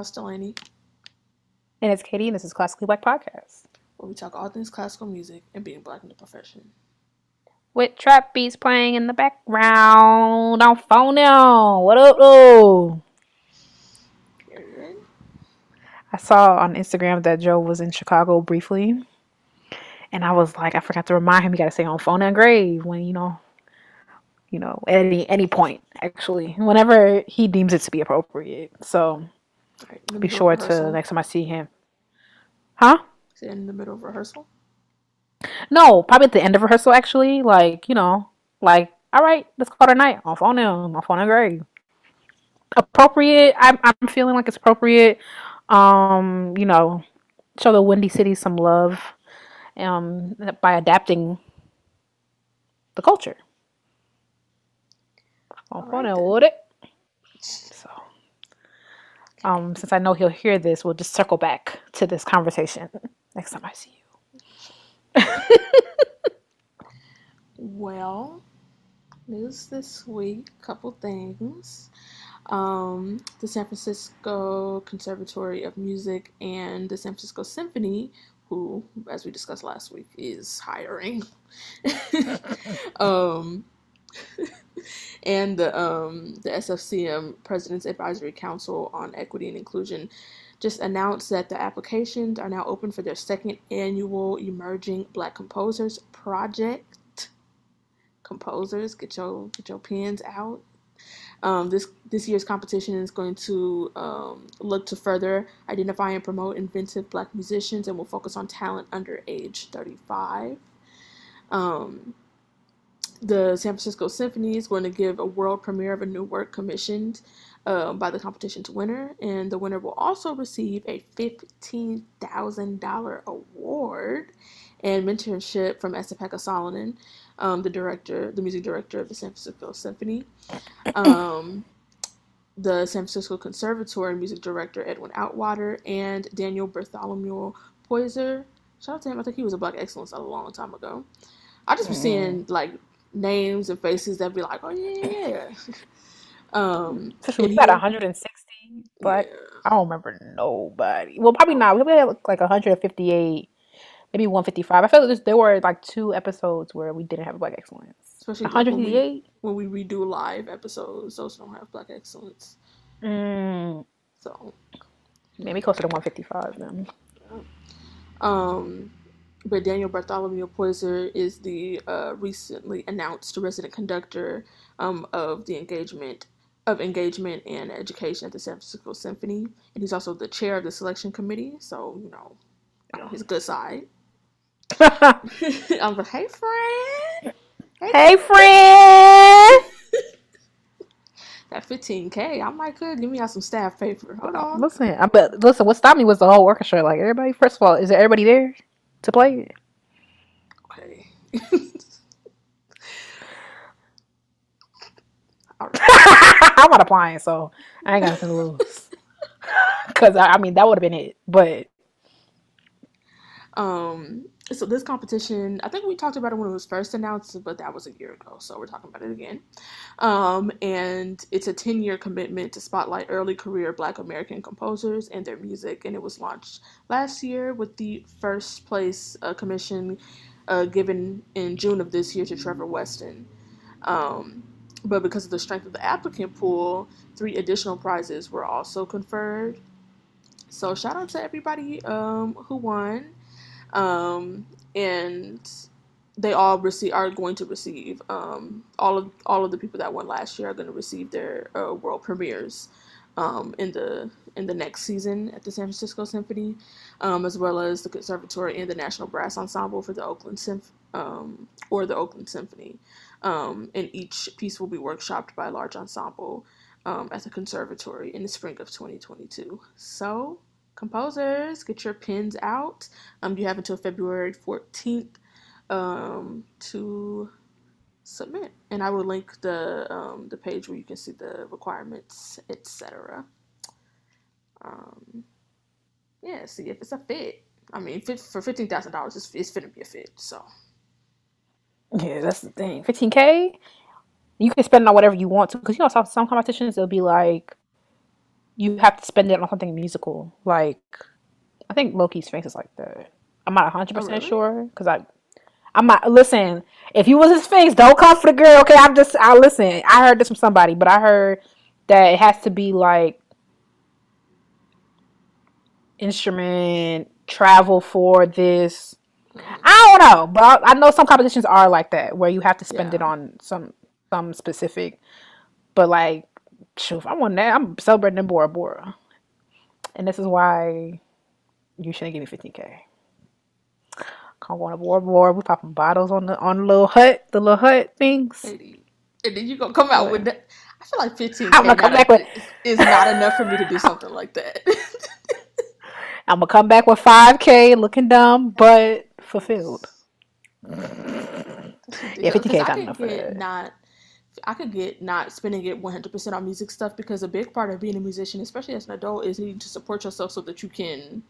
It's Delaney. And it's Katie, and this is Classically Black Podcast. Where we talk all things classical music and being black in the profession. With trap beats playing in the background on phone now. What up, though? I saw on Instagram that Joe was in Chicago briefly. And I was like, I forgot to remind him you gotta say on phone and grave when you know you know, at any any point, actually. Whenever he deems it to be appropriate. So Right, in the be middle sure of to rehearsal. next time I see him. Huh? Is it in the middle of rehearsal? No, probably at the end of rehearsal actually. Like, you know, like, all right, let's call it a night. Off on phone now, on phone and grave. Appropriate. I'm I'm feeling like it's appropriate. Um, you know, show the Windy City some love. Um by adapting the culture. On All phone right then. would it? So um since I know he'll hear this, we'll just circle back to this conversation next time I see you. Well, news this week, couple things. Um, the San Francisco Conservatory of Music and the San Francisco Symphony, who, as we discussed last week, is hiring. um, and the um, the SFCM President's Advisory Council on Equity and Inclusion just announced that the applications are now open for their second annual Emerging Black Composers Project. Composers, get your get your pens out. Um, this this year's competition is going to um, look to further identify and promote inventive Black musicians, and will focus on talent under age 35. Um, the San Francisco Symphony is going to give a world premiere of a new work commissioned uh, by the competition's winner, and the winner will also receive a $15,000 award and mentorship from Esa-Pekka Salonen, um, the director, the music director of the San Francisco Symphony. Um, the San Francisco Conservatory music director Edwin Outwater and Daniel Bartholomew Poyser. Shout out to him. I think he was a Black Excellence a long time ago. I just be seeing like names and faces that be like, oh yeah. um, Especially we got 160 but yeah. I don't remember nobody. Well, probably not. We had like 158, maybe 155. I feel like there's- there were like two episodes where we didn't have black excellence. Especially like when we, 158. when we redo live episodes, those don't have Black Excellence. Mm, So maybe closer to 155 then. Um, but Daniel Bartholomew Poyser is the uh, recently announced resident conductor um, of the engagement of engagement and education at the San Francisco Symphony, and he's also the chair of the selection committee. So you know, you know his good side. I'm like, hey friend, hey, friend. that 15k, I might could give me out some staff paper. Hold on. Listen, I bet. Listen, what stopped me was the whole orchestra. Like everybody. First of all, is everybody there to play it? Okay. I'm not applying, so I ain't got nothing to lose. Cause I, I mean that would have been it, but Um, so this competition, I think we talked about it when it was first announced, but that was a year ago, so we're talking about it again. Um, and it's a 10-year commitment to spotlight early career Black American composers and their music, and it was launched last year with the first place uh, commission uh, given in June of this year to Trevor Weston. Um, but because of the strength of the applicant pool, three additional prizes were also conferred. So shout out to everybody um, who won um, and they all receive are going to receive um, all of all of the people that won last year are going to receive their uh, world premieres um, in the in the next season at the San Francisco Symphony, um, as well as the Conservatory and the National Brass Ensemble for the Oakland Symph- um, or the Oakland Symphony, um, and each piece will be workshopped by a large ensemble um, at the Conservatory in the spring of 2022. So composers, get your pens out. Um, you have until February 14th um, to submit, and I will link the um, the page where you can see the requirements, etc. Um, yeah, see if it's a fit. I mean, for fifteen thousand dollars, it's it's finna be a fit. So yeah, that's the thing. 15k, you can spend it on whatever you want to, because you know some some competitions they'll be like you have to spend it on something musical. Like I think Loki's face is like that. I'm not 100 Oh, percent really? sure because I I'm not listen. If you was his face, don't come for the girl. Okay, I'm just I listen. I heard this from somebody, but I heard that it has to be like instrument travel for this. I don't know, but I, I know some competitions are like that where you have to spend it on some some specific. But like, shoot, if I want that, I'm celebrating in Bora Bora, and this is why you shouldn't give me 15k. Come on to Bora Bora, we popping bottles on the on the little hut, the little hut things. And then you gonna come out What? with that. I feel like 15k I'm gonna come back with is not enough for me to do something like that. I'm gonna come back with 5k, looking dumb but fulfilled. Yeah, Because 50k I not enough for that. not, I could get not spending it 100% on music stuff because a big part of being a musician, especially as an adult, is needing to support yourself so that you can,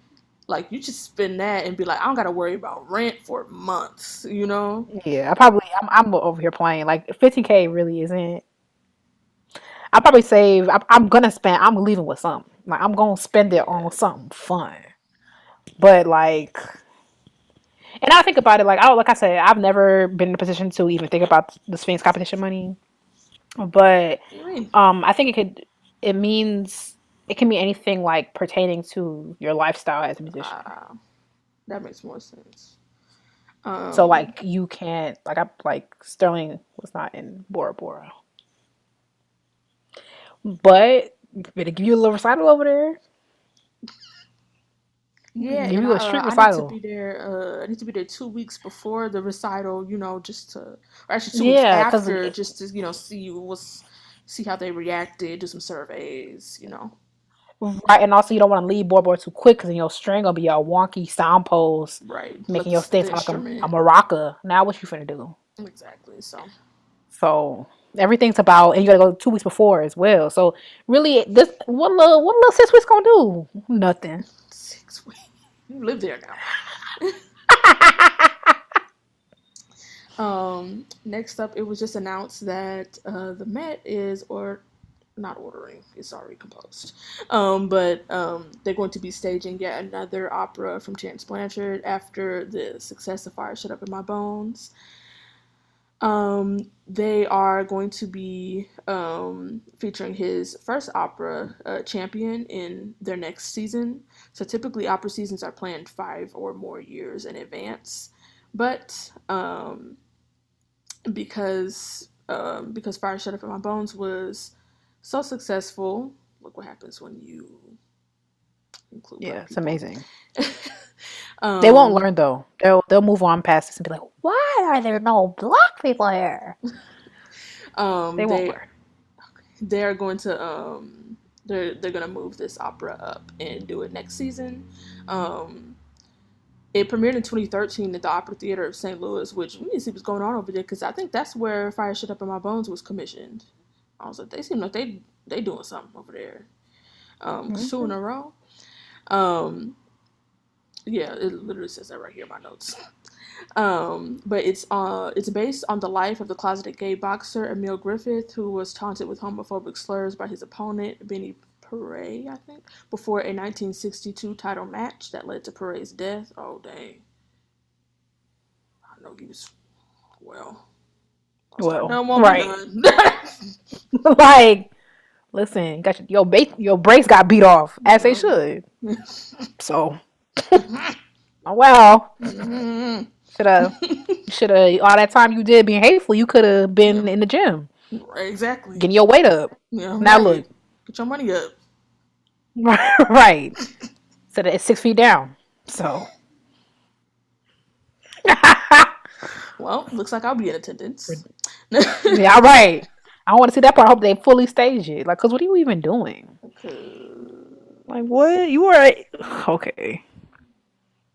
like, you just spend that and be like, I don't gotta worry about rent for months, you know? Yeah, I probably I'm I'm over here playing like 15k really isn't. I probably save. I'm, I'm gonna spend. I'm leaving with something. Like I'm gonna spend it on something fun. But like, and I think about it like I like I said I've never been in a position to even think about the Sphinx competition money. But What do you mean? um, I think it could. It means it can be anything like pertaining to your lifestyle as a musician. Ah, that makes more sense. So Um, like you can't like I like Sterling was not in Bora Bora, but better give you a little recital over there. Yeah, you I, a street uh, I need to be there. Uh, I need to be there two weeks before the recital. You know, just to, or actually two weeks Yeah, because after, just to you know see what's, see how they reacted, do some surveys. You know, right, and also you don't want to leave Bora too quick because then your string gonna be a wonky sound pose, right? Making your s- stage like a, a maraca. Now what you finna do? exactly. So So everything's about, and you gotta go two weeks before as well. So really, this what little what little six weeks gonna do? Nothing. You live there now. Um, next up, it was just announced that uh, the Met is or not ordering; it's already composed. Um, but um, they're going to be staging yet another opera from Terence Blanchard after the success of Fire Shut Up in My Bones. Um, they are going to be um, featuring his first opera, uh, Champion, in their next season. So typically, opera seasons are planned five or more years in advance. But um, because um, because Fire Shut Up in My Bones was so successful, look what happens when you include Yeah, it's people. amazing. They won't um, learn though. They'll they'll move on past this and be like, why are there no black people here? um, They won't they learn. they are going to um they're they're gonna move this opera up and do it next season. Um, it premiered in 2013 at the Opera Theater of St. Louis, which we need to see what's going on over there because I think that's where Fire Shut Up in My Bones was commissioned. I was like, they seem like they they doing something over there. Um, 'cause two in a row. Um, yeah, it literally says that right here in my notes. Um, but it's uh it's based on the life of the closeted gay boxer Emil Griffith, who was taunted with homophobic slurs by his opponent Benny Paret, I think, before a 1962 title match that led to Paret's death. Oh dang, I know he was well. Well, no, right. like, listen, got your, your base, your brace got beat off as they should. So, oh well, Mhm. Should have, should have all that time you did being hateful, you could have been in the gym Right, exactly. getting your weight up. Yeah, Now right. look, Get your money up. right, so that it's six feet down. So, Well, looks like I'll be in attendance. yeah, right. I want to see that part. I hope they fully stage it. Like, cause what are you even doing? Like, what you are? Okay,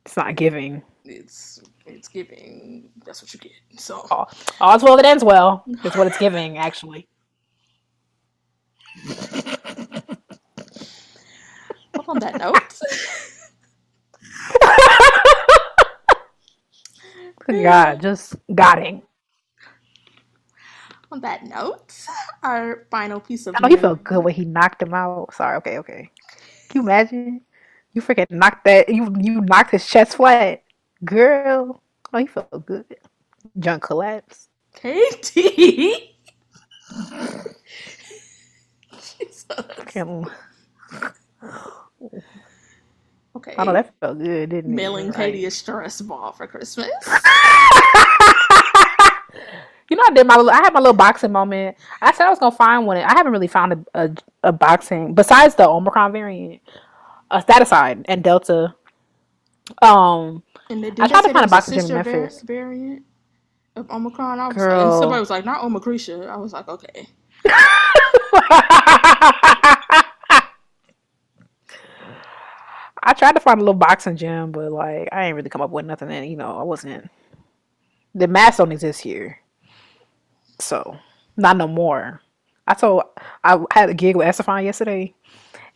it's not giving. it's it's giving. That's what you get. So All, all's well that ends well. That's what it's giving, actually. well, on that note, God, just godding. on that note, our final piece of I know he felt good when he knocked him out. Sorry, okay, okay. Can you imagine? You freaking knocked that you you knocked his chest flat. Girl. Oh, you felt good. Junk collapse. Katie. Okay. I know that felt good, didn't it? Mailing Like- Katie a stress ball for Christmas. You know, I did my. little- I had my little boxing moment. I said I was gonna find one. I haven't really found a a, a boxing besides the Omicron variant, uh, that aside, and Delta. Um, And they did I tried to find a there was boxing gym in sister var- Memphis. variant of Omicron. I was Girl. and somebody was like, not Omicretia. I was like, okay. I tried to find a little boxing gym, but like I ain't really come up with nothing. And you know, I wasn't. The mask don't exist here, so not no more. I told I had a gig with Estefan yesterday,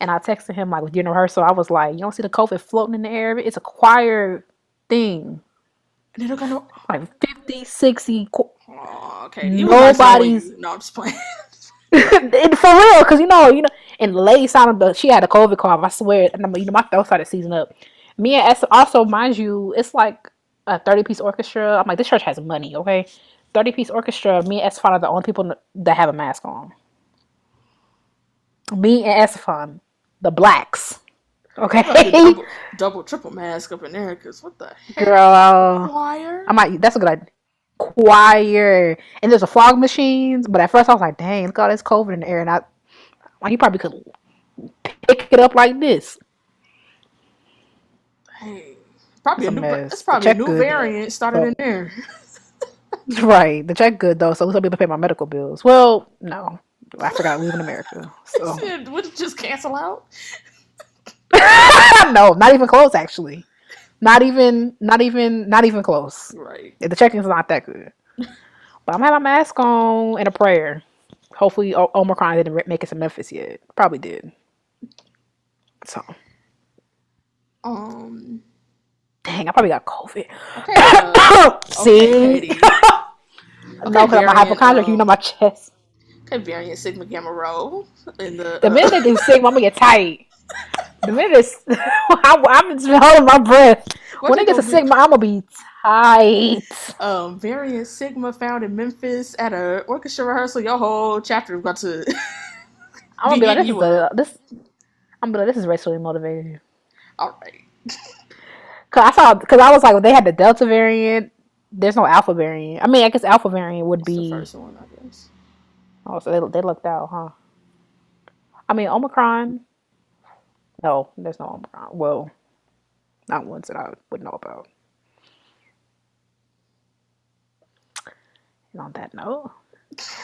and I texted him like with your rehearsal. I was like, "You don't see the COVID floating in the air? It's a choir thing, And they don't got no. like 50, 60 qu- Oh, okay. He was nice knowing Nobody's- No, I'm just playing. for real, because you know, you know, and the lady sounded the she had a COVID cough. I swear, and I'm, you know, my throat started seizing up. Me and S also, mind you, it's like a 30 piece orchestra. I'm like, this church has money, okay? 30 piece orchestra. Me and Estefan are the only people that have a mask on. Me and Estefan, the blacks, okay? double, double, triple mask up in there, because what the heck? Girl, Choir? I might. That's a good idea. Choir and there's a fog machines, but at first I was like, "Dang, look all this COVID in the air," and I, well, you probably could pick it up like this. Hey. Probably a It's a new, mess. it's probably a new good. variant started Oh. in there. Right, the check good though, so at least I'll be able to pay my medical bills. Well, no, I forgot I live in America, so Would it just cancel out? no, not even close. Actually, not even, not even, not even close. Right. The check-in's not that good. But I'm having my mask on and a prayer. Hopefully, o- Omicron didn't make it to Memphis yet. Probably did. So, Um. dang, I probably got COVID. Okay. Uh, See, okay, no, because I'm a hypochondriac. You um, know my chest. Okay, variant Sigma Gamma Rho in the. The uh, minute they do sigma, I'm gonna get tight. The minute I, I'm just holding my breath. what when they it gets to be- sigma, I'm gonna be tight. um, variant Sigma found in Memphis at a orchestra rehearsal. Your whole chapter got to. I'm gonna be like, this is a, this. I'm gonna be like, this is racially motivated. All right. Cause I saw, cause I was like, when they had the Delta variant. There's no Alpha variant. I mean, I guess Alpha variant would It's the be. first one, I guess. Oh, so they they looked out, huh? I mean, Omicron. No, there's no Omicron. Well, not ones that I would know about. And on that note,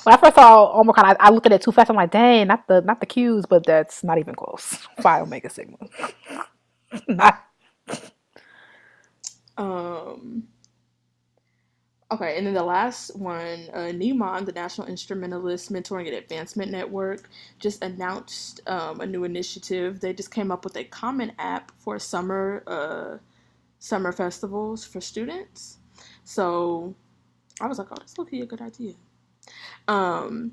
when I first saw Omicron, I, I looked at it too fast. I'm like, dang, not the not the Qs, but that's not even close. Phi Omega Sigma. not Um. Okay, and then the last one, uh, NIMAN, the National Instrumentalist Mentoring and Advancement Network, just announced um, a new initiative. They just came up with a common app for summer uh, summer festivals for students. So I was like, oh, that's looking a good idea. Um,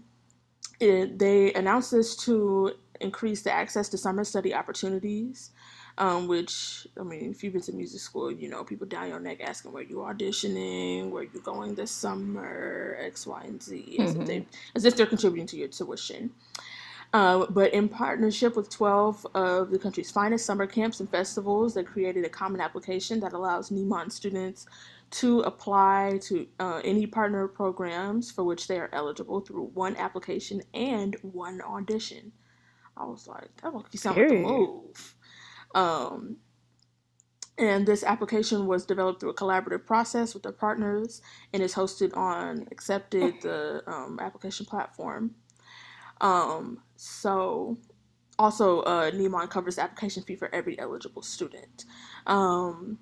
it, they announced this to increase the access to summer study opportunities um, which I mean, if you've been to music school, you know people down your neck asking where you auditioning, where you going this summer, X, Y, and Z, as if they as if they're contributing to your tuition. Uh, but in partnership with 12 of the country's finest summer camps and festivals, they created a common application that allows NIMAN students to apply to uh, any partner programs for which they are eligible through one application and one audition. I was like, that monkey sound like a move. Um, and this application was developed through a collaborative process with their partners and is hosted on Acceptd, the um, application platform. Um, so, also, uh, NIMAN covers the application fee for every eligible student. Um,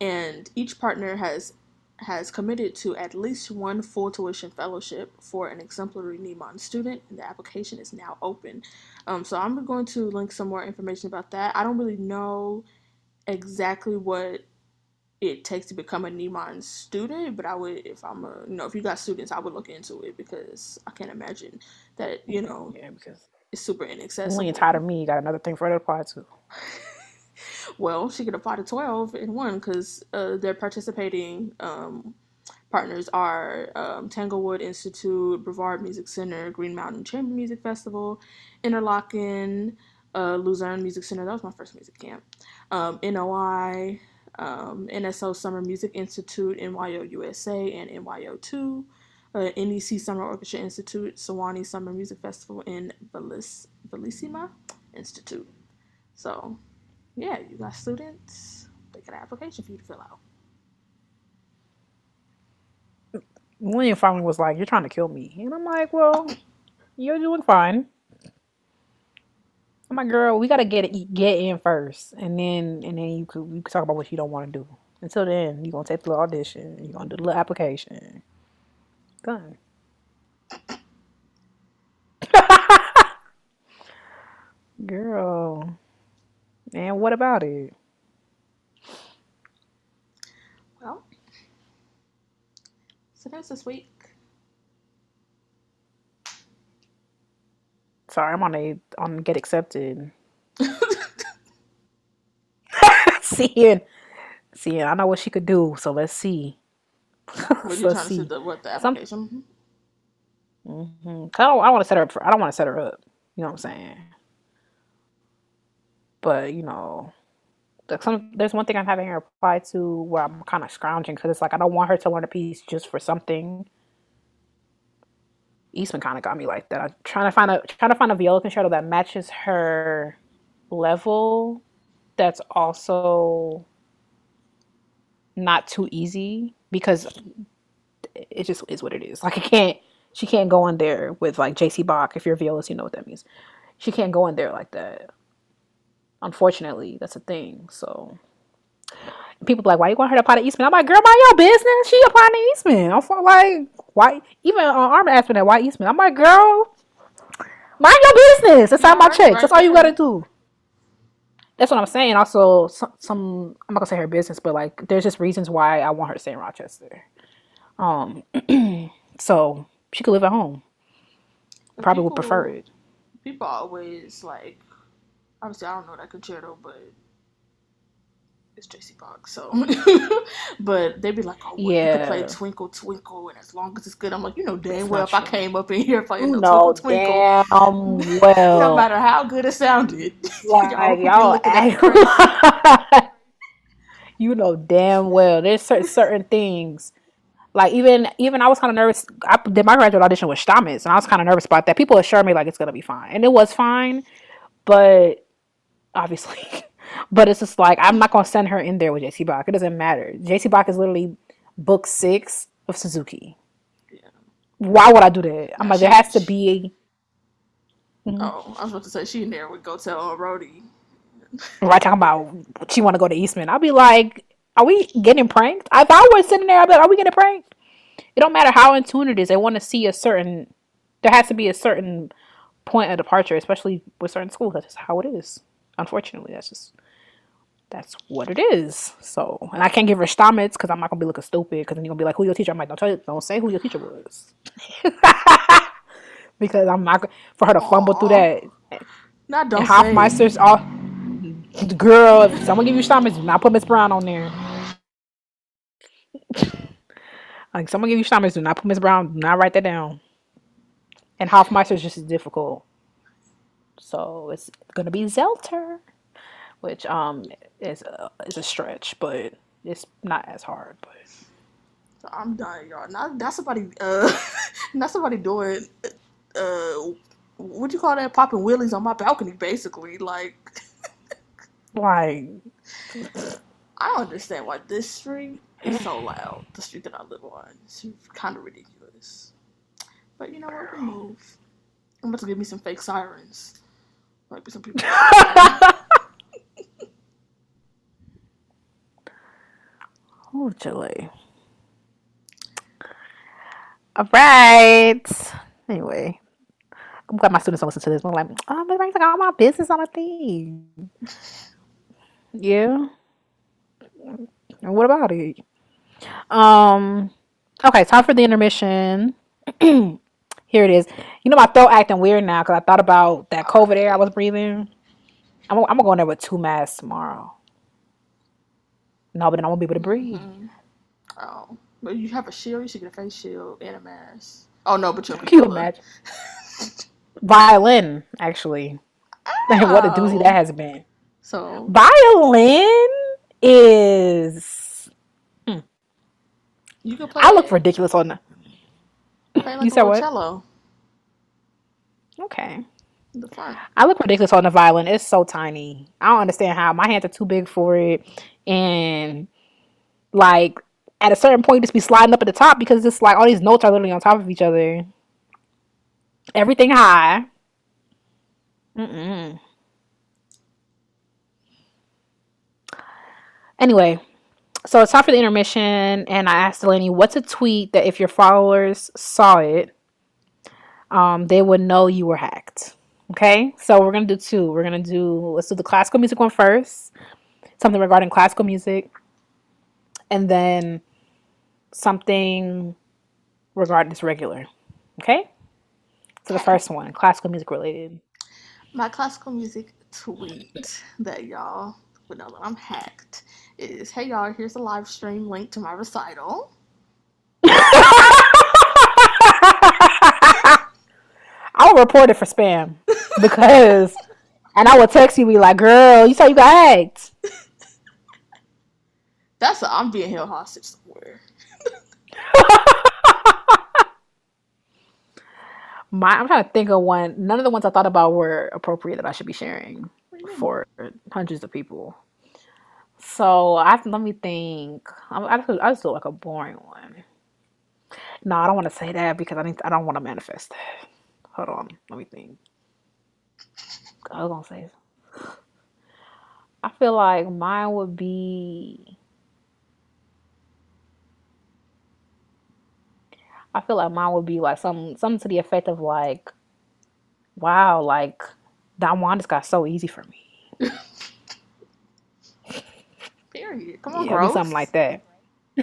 and each partner has has committed to at least one full tuition fellowship for an exemplary NIMAN student, and the application is now open. Um, so I'm going to link some more information about that. I don't really know exactly what it takes to become a NIMAN student, but I would, if I'm a, you know, if you got students, I would look into it because I can't imagine that, you know, yeah, because it's super inaccessible. When you're tired of me, you got another thing for her to apply to. Well, she could apply to 12 in one because uh, their participating um, partners are um, Tanglewood Institute, Brevard Music Center, Green Mountain Chamber Music Festival, Interlochen, uh, Luzerne Music Center. That was my first music camp. Um, NOI, um, NSO Summer Music Institute, NYO USA, and NYO2, uh, NEC Summer Orchestra Institute, Sewanee Summer Music Festival, and Beliss- Bellissima Institute. So, yeah, you got students, they got an application for you to fill out. William finally was like, "You're trying to kill me," and I'm like, "Well, you're doing fine." I'm like, "Girl, we gotta get it, get in first, and then and then you could you could talk about what you don't want to do. Until then, you're gonna take the little audition, you're gonna do the little application. Done." Girl, and what about it? Well, so that's this week. Sorry, I'm on a on get accepted. seeing, seeing, I know what she could do. So let's see. What you trying to see the what the application? mm-hmm. I don't, I don't want to set her up for. I don't want to set her up. You know what I'm saying? But you know, some there's one thing I'm having her apply to where I'm kind of scrounging because it's like I don't want her to learn a piece just for something. Eastman kind of got me like that. I'm trying to find a trying to find a viola concerto that matches her level. That's also not too easy because it just is what it is. Like I can't, she can't go in there with like J.C. Bach. If you're a violist, you know what that means. She can't go in there like that. Unfortunately, that's a thing. So people be like, why you want her to apply to Eastman? I'm like, girl, mind your business. She applying to Eastman. I'm like, why? Even uh, Armin asked me that, why Eastman? I'm like, girl, mind your business. That's yeah, my checks. That's all you gotta do. That's what I'm saying. Also, some, some I'm not gonna say her business, but like, there's just reasons why I want her to stay in Rochester. Um, so she could live at home. Probably people, would prefer it. People always like, obviously, I don't know that concerto, but it's J.C. Bach, so. but they'd be like, "Oh, well, yeah. you can play Twinkle Twinkle, and as long as it's good." I'm like, you know, damn well, if true. I came up in here playing no, Twinkle Twinkle, damn well, no matter how good it sounded, like, y'all, y'all you know damn well there's certain certain things. Like even even I was kind of nervous. I did my graduate audition with Stamitz, and I was kind of nervous about that. People assured me like it's gonna be fine, and it was fine, but obviously but it's just like I'm not gonna send her in there with JC Bach. It doesn't matter. JC Bach is literally book six of Suzuki. Yeah. Why would I do that? I'm like, there has to be. A... Mm-hmm. Oh, I was about to say she in there would go tell Rody. right, talking about she want to go to Eastman. I'll be like, are we getting pranked? If I was sitting there, I'd be like, are we getting pranked? It don't matter how in tune it is. They want to see a certain. There has to be a certain point of departure, especially with certain schools. That's just how it is. Unfortunately, that's just that's what it is. So, and I can't give her Stamitz because I'm not gonna be looking stupid. Because then you're gonna be like, "Who your teacher?" I'm like, "Don't tell you, don't say who your teacher was," because I'm not for her to fumble Aww. through that. Not don't. half my sisters all girl. If someone give you Stamitz, do not put Miss Brown on there. like someone give you Stamitz, do not put Miss Brown. Do not write that down. And Hofmeister is just as difficult. So it's gonna be Zelter, which um is a, is a stretch, but it's not as hard. But so I'm dying, y'all. Not not somebody uh not somebody doing uh what you call that popping wheelies on my balcony, basically. Like like I don't understand why this street is so loud. The street that I live on, it's kind of ridiculous. But you know what? We move. I'm about to give me some fake sirens. Might be some people. oh, Chile. All right. Anyway, I'm glad my students don't listen to this. I'm like, oh, but I got all my business on a thing. Yeah. And what about it? Um. Okay, time for the intermission. Here it is. You know my throat acting weird now because I thought about that COVID air I was breathing. I'm, I'm gonna go in there with two masks tomorrow. No, but then I won't be able to breathe. Mm-hmm. Oh, but you have a shield. You should get a face shield and a mask. Oh no, but you're a Can you imagine? Violin, actually. what a doozy that Oh. has been. So Violin is. you can play. I look ridiculous on the. Play like you said what? cello Okay. I look ridiculous on the violin. It's so tiny. I don't understand how my hands are too big for it, and like at a certain point, just be sliding up at the top because it's like all these notes are literally on top of each other. Everything high. Mm-mm. Anyway, so it's time for the intermission, and I asked Delaney, "What's a tweet that if your followers saw it, um, they would know you were hacked?" Okay, so we're gonna do two. We're gonna do let's do the classical music one first, something regarding classical music, and then something regarding this regular. Okay, so the first one, classical music related. My classical music tweet that y'all would know that I'm hacked is Hey y'all, here's a live stream link to my recital. I will report it for spam because, and I will text you, be like, "Girl, you saw you got hacked." That's a, I'm being held hostage somewhere. My, I'm trying to think of one. None of the ones I thought about were appropriate that I should be sharing for hundreds of people. So I let me think. I, I, just, I just like a boring one. No, I don't want to say that because I need. I don't want to manifest that. Hold on, let me think. I was gonna say. I feel like mine would be. I feel like mine would be like some something to the effect of like, wow, like Don Juan just got so easy for me. Period. Come on, Yeah, growth. something like that.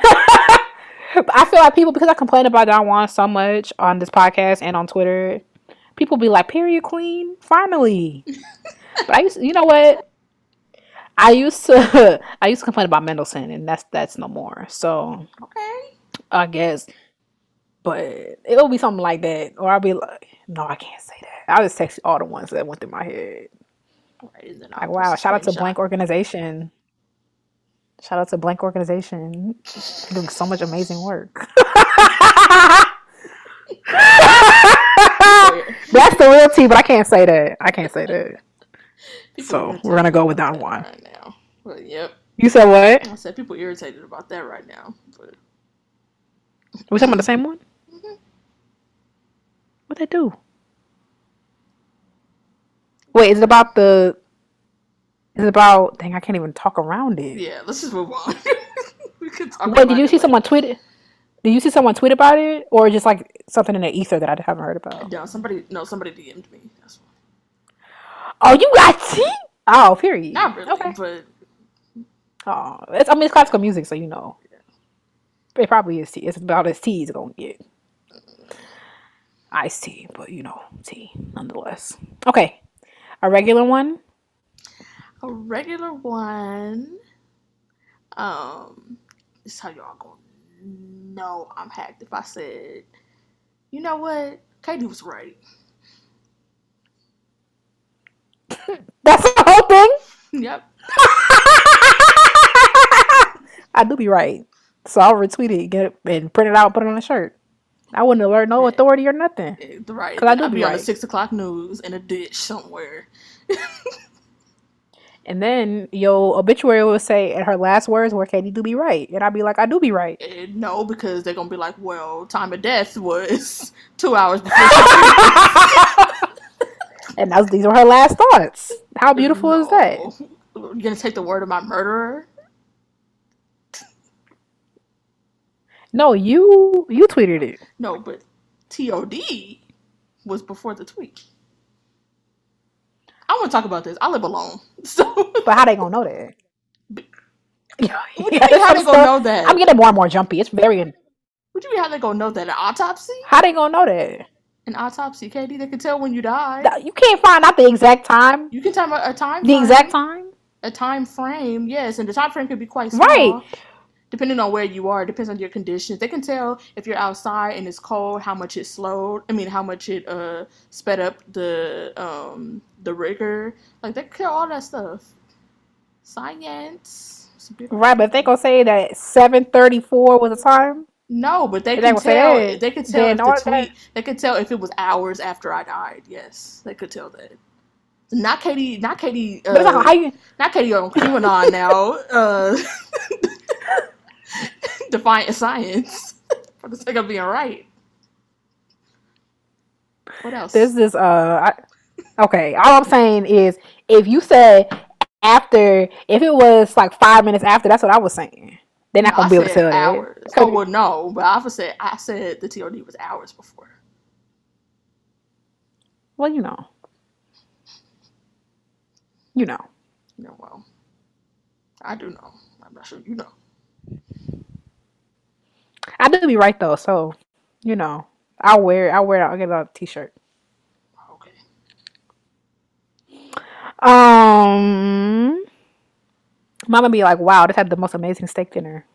I feel like people because I complain about Don Juan so much on this podcast and on Twitter, people be like, "Period, queen, finally." but I used, to, you know what? I used to, I used to complain about Mendelssohn, and that's that's no more. So Okay. I guess, but it'll be something like that, or I'll be like, "No, I can't say that." I'll just text you all the ones that went through my head. Right, Like, wow, shout out to screenshot. Blank Organization. Shout out to Blank Organization doing so much amazing work. That's the real tea, but I can't say that. I can't say that. People So we're gonna go with Don that Juan. right now. Yep, You said what? I said people irritated about that right now. But Are we talking about the same one? Mhm. What they do? Wait, is it about the? Is it about? Dang, I can't even talk around it. yeah, let's just move on. we could talk Wait, did you see later. someone tweet it? Did you see someone tweet about it, or just like something in the ether that I haven't heard about? No, somebody, no, somebody DM'd me. That's. Oh, you got tea? Oh, period. Not really, Okay. but Oh, it's, I mean, it's classical music, so you know. It probably is tea. It's about as tea as it's gonna get. Iced tea, but you know, tea nonetheless. Okay, a regular one. A regular one. Um, this is how y'all gonna know I'm hacked. If I said, you know what, Katie was right. That's the whole thing. Yep. I do be right, so I'll retweet it, get it, and print it out, put it on a shirt. I wouldn't alert no authority or nothing. Eh, Right. 'Cause I do I'll be be on the right. six o'clock news in a ditch somewhere. And then your obituary will say, and her last words were, "Katie do be right," and I'd be like, "I do be right." Eh, no, because they're gonna be like, well, time of death was two hours before. And that's, these were her last thoughts. How beautiful is that? You're gonna take the word of my murderer? No, you you tweeted it. No, but TOD was before the tweet. I want to talk about this. I live alone, so But how they gonna know that? yeah, What do you mean how they gonna know that? I'm getting more and more jumpy. It's very. What do you mean how they gonna know that? An autopsy? How they gonna know that? An autopsy, Katie. They can tell when you die. You can't find out the exact time. You can tell a, a time. The frame. exact time. A time frame, yes, and the time frame could be quite small. Right. Depending on where you are, it depends on your conditions. They can tell if you're outside and it's cold, how much it slowed. I mean, how much it uh sped up the um the rigor. Like they can tell all that stuff. Science. It's a beautiful- Right, but if they gonna say that seven thirty four was the time, No, but they They can tell. that. They could tell if the tweet. They could tell if it was hours after I died. Yes, they could tell that. Not Katie. Not Katie. Uh, like how you not Katie on QAnon now. Uh, defiant science for the sake of being right. What else? This is uh, I, okay. All I'm saying is, if you said after, if it was like five minutes after, that's what I was saying. They're not No, gonna I be able to tell that. Oh well, no, but I said I said the TOD was hours before. Well, you know, you know. No, well, I do know. I'm not sure you know. I do be right though, so you know, I'll wear. I'll wear. I'll get a t-shirt. Okay. Um, Mama be like, "Wow, this had the most amazing steak dinner."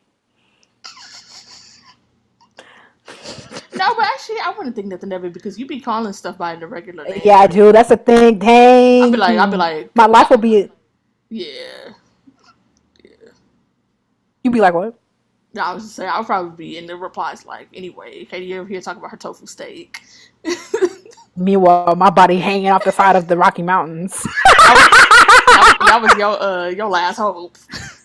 No, but actually, I wouldn't think nothing of it because you be calling stuff by the regular name. Yeah, I do. That's the thing. Dang. I'd be like, I'd be like, my life will be. yeah. Yeah. You'd be like, what? No, I was just saying, I'll probably be in the replies like, anyway, Katie, you ever hear talking about her tofu steak? Meanwhile, my body hanging off the side of the Rocky Mountains. that, that was your uh your last hope.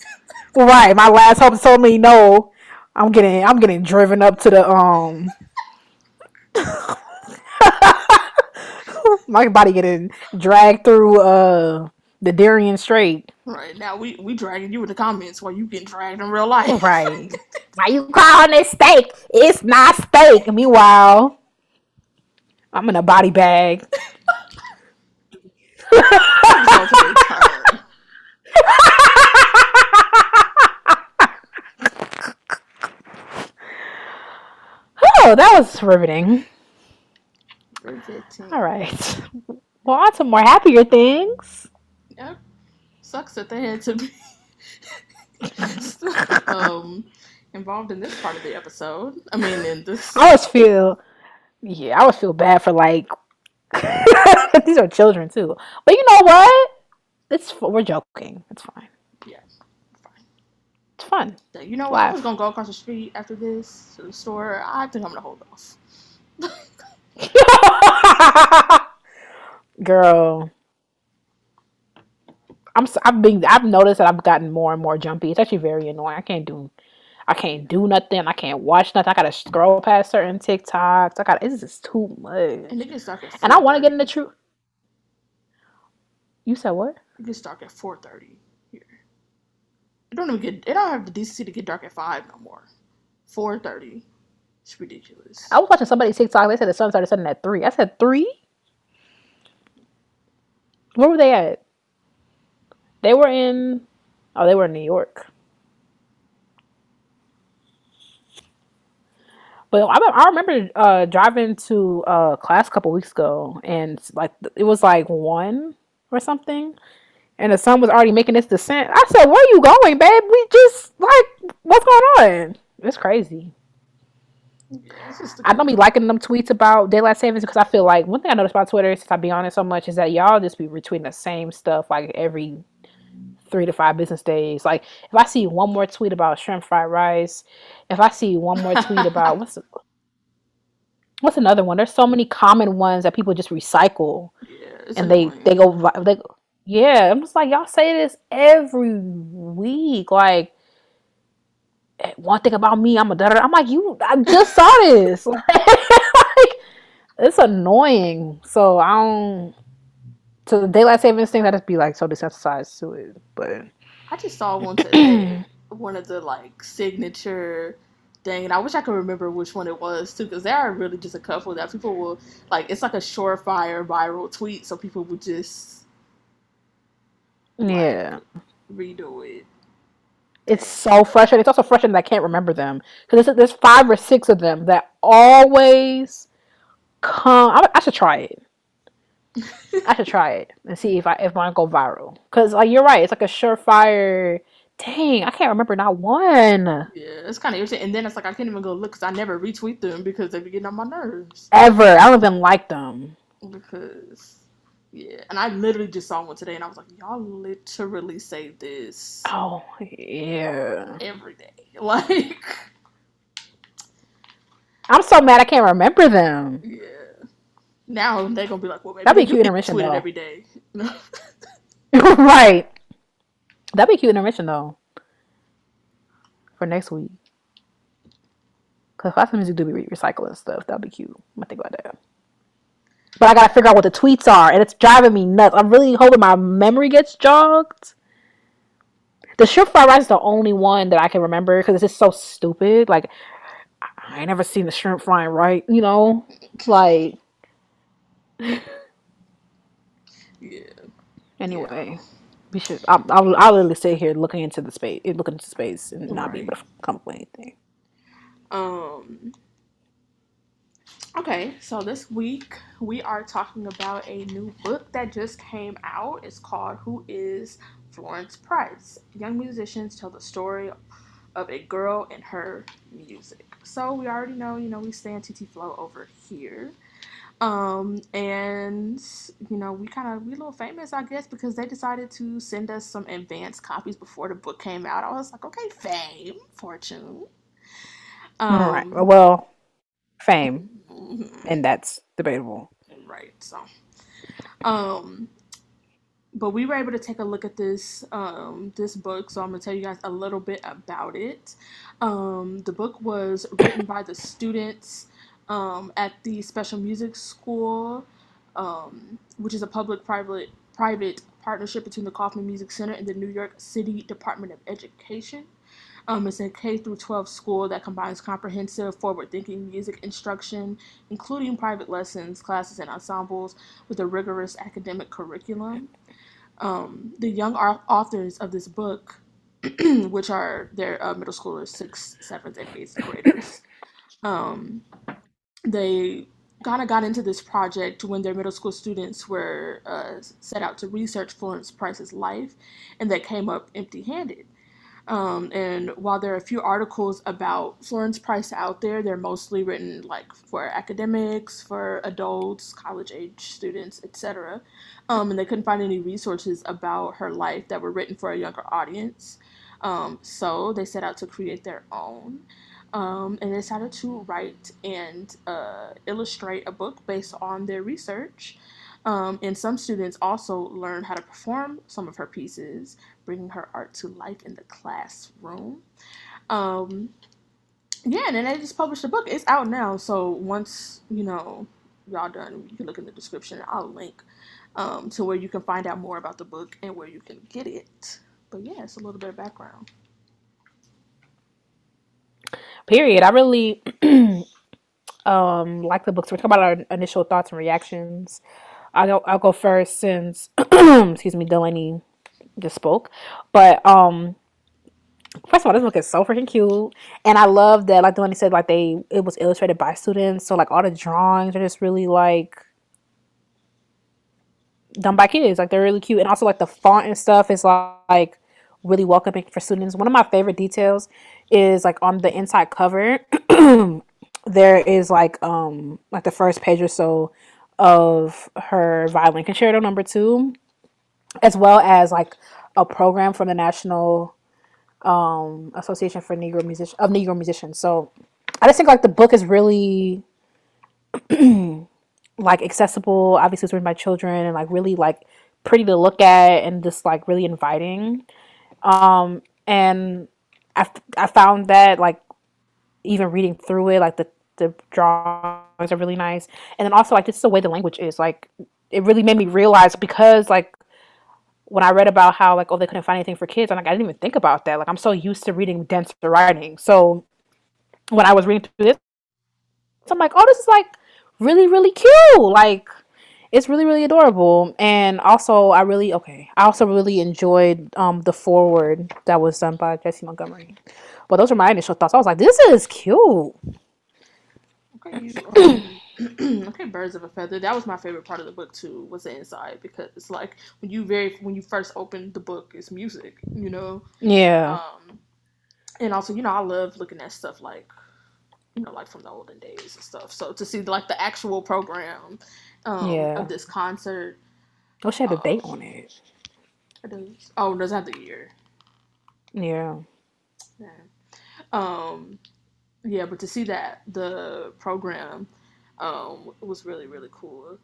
right. My last hope told me no. I'm getting. I'm getting driven up to the um. my body getting dragged through uh the Darien Strait. Right now, we we dragging you in the comments while you getting dragged in real life. Right. Why you calling it steak? It's not steak. Meanwhile, I'm in a body bag. It's gonna take a. Oh, that was riveting. Riveting. All right. Well, on to more happier things. Sucks that they had to be um involved in this part of the episode. I mean, in this. I always feel, yeah, I always feel bad for like these are children too. But you know what? It's we're joking. It's fine. Yeah. Fine. It's fun. You know what? I was gonna go across the street after this to the store. I think I'm gonna hold off. Girl, I'm I've been I've noticed that I've gotten more and more jumpy. It's actually very annoying. I can't do I can't do nothing. I can't watch nothing. I gotta scroll past certain TikToks. I got it's just too much. And it gets dark at. And I want to get in the truth. You said what? It gets dark at four thirty here. It don't even get. It don't have the decency to get dark at five no more. Four thirty. It's ridiculous. I was watching somebody's TikTok. They said the sun started setting at three. I said three. Where were they at? They were in. Oh, they were in New York. But I, I remember uh, driving to uh, class a couple weeks ago, and like it was like one or something, and the sun was already making its descent. I said, "Where are you going, babe? We just like what's going on? It's crazy." Yeah, it's just I don't be liking them tweets about daylight savings because I feel like one thing I noticed about Twitter, since I be on it so much, is that y'all just be retweeting the same stuff like every three to five business days. Like if I see one more tweet about shrimp fried rice, if I see one more tweet about what's what's another one? There's so many common ones that people just recycle yeah, and they annoying. they go they go- yeah. I'm just like y'all say this every week, like. "Eh, One thing about me, I'm a da I'm like you. I just saw this. like, it's annoying. So I don't. To the daylight savings thing, I just be like so desensitized to it. But I just saw one today. one of the like signature thing, and I wish I could remember which one it was too, because there are really just a couple that people will like. It's like a surefire viral tweet, so people would just yeah, redo it. It's so frustrating. It's also frustrating that I can't remember them because there's, there's five or six of them that always come. I, I should try it. I should try it and see if I if mine go viral. Cause like you're right, it's like a surefire. Dang, I can't remember not one. Yeah, it's kind of irritating. And then it's like I can't even go look because I never retweet them because they be getting on my nerves. Ever, I don't even like them. Because yeah, and I literally just saw one today, and I was like, y'all literally say this. Oh yeah. Every day, like. I'm so mad I can't remember them. Yeah. Now they're gonna be like, well, maybe That'd be cute intermission though. every day. right. That'd be cute intermission though. For next week. Cause classical music do be recycling stuff. That'd be cute. I think about that. But I gotta figure out what the tweets are, and it's driving me nuts. I'm really hoping my memory gets jogged. The shrimp fried rice is the only one that I can remember because it's just so stupid. Like I ain't never seen the shrimp frying right, you know? It's like yeah. Anyway, yeah. we should. I'll, I'll, I'll literally sit here looking into the space, looking into space, and not right. be able to come up with anything. Um. Okay, so this week we are talking about a new book that just came out. It's called "Who Is Florence Price?" Young musicians tell the story of a girl and her music. So we already know, you know, we stand TT Flow over here. Um, and you know, we kind of we a little famous, I guess, because they decided to send us some advanced copies before the book came out. I was like, okay, fame, fortune. Um, All right. Well, fame, mm-hmm. and that's debatable. Right. So, um, but we were able to take a look at this um, this book, so I'm gonna tell you guys a little bit about it. Um, the book was written by the students um, at the Special Music School, um, which is a public-private private partnership between the Kaufman Music Center and the New York City Department of Education. Um, it's a K through 12 school that combines comprehensive, forward-thinking music instruction, including private lessons, classes, and ensembles, with a rigorous academic curriculum. Um, the young authors of this book, which are their uh, middle schoolers, sixth, seventh, and eighth graders, um, they kind of got into this project when their middle school students were uh, set out to research Florence Price's life, and they came up empty handed. Um, and while there are a few articles about Florence Price out there, they're mostly written like for academics, for adults, college age students, etc. Um, and they couldn't find any resources about her life that were written for a younger audience. Um, so they set out to create their own um, and they decided to write and uh, illustrate a book based on their research. Um, and some students also learned how to perform some of her pieces, bringing her art to life in the classroom. Um, yeah, and then they just published a book. It's out now, so once you know y'all done, you can look in the description. I'll link um, to where you can find out more about the book and where you can get it. But yeah, it's a little bit of background period. I really um like the books. We're talking about our initial thoughts and reactions. I'll go, I'll go first since excuse me, Delaney just spoke. But um first of all, this book is so freaking cute, and I love that. Like Delaney said, like they it was illustrated by students, so like all the drawings are just really like done by kids. Like they're really cute, and also like the font and stuff is like really welcoming for students. One of my favorite details is like on the inside cover there is like um like the first page or so of her violin concerto number two as well as like a program from the national um association for negro musician of negro musicians. So i just think like the book is really like accessible obviously it's written by children and like really like pretty to look at and just like really inviting. Um and I, I found that like even reading through it, like the the drawings are really nice, and then also like just the way the language is, like it really made me realize because like when I read about how like oh they couldn't find anything for kids, I'm like I didn't even think about that. Like I'm so used to reading dense writing, so when I was reading through this, I'm like oh this is like really really cute, like it's really really adorable. And also i really okay i also really enjoyed um the foreword that was done by jessie montgomery. But those are my initial thoughts. I was like this is cute. Okay, okay, birds of a feather. That was my favorite part of the book too. Was the inside. Because it's like when you very when you first open the book, it's music, you know. yeah. Um, and also, you know, I love looking at stuff like, you know, like from the olden days and stuff. So to see like the actual program um, yeah of this concert, oh she had a date um, on it it does. Oh, it does have the year. yeah Yeah. Um, yeah, but to see that the program um was really really cool.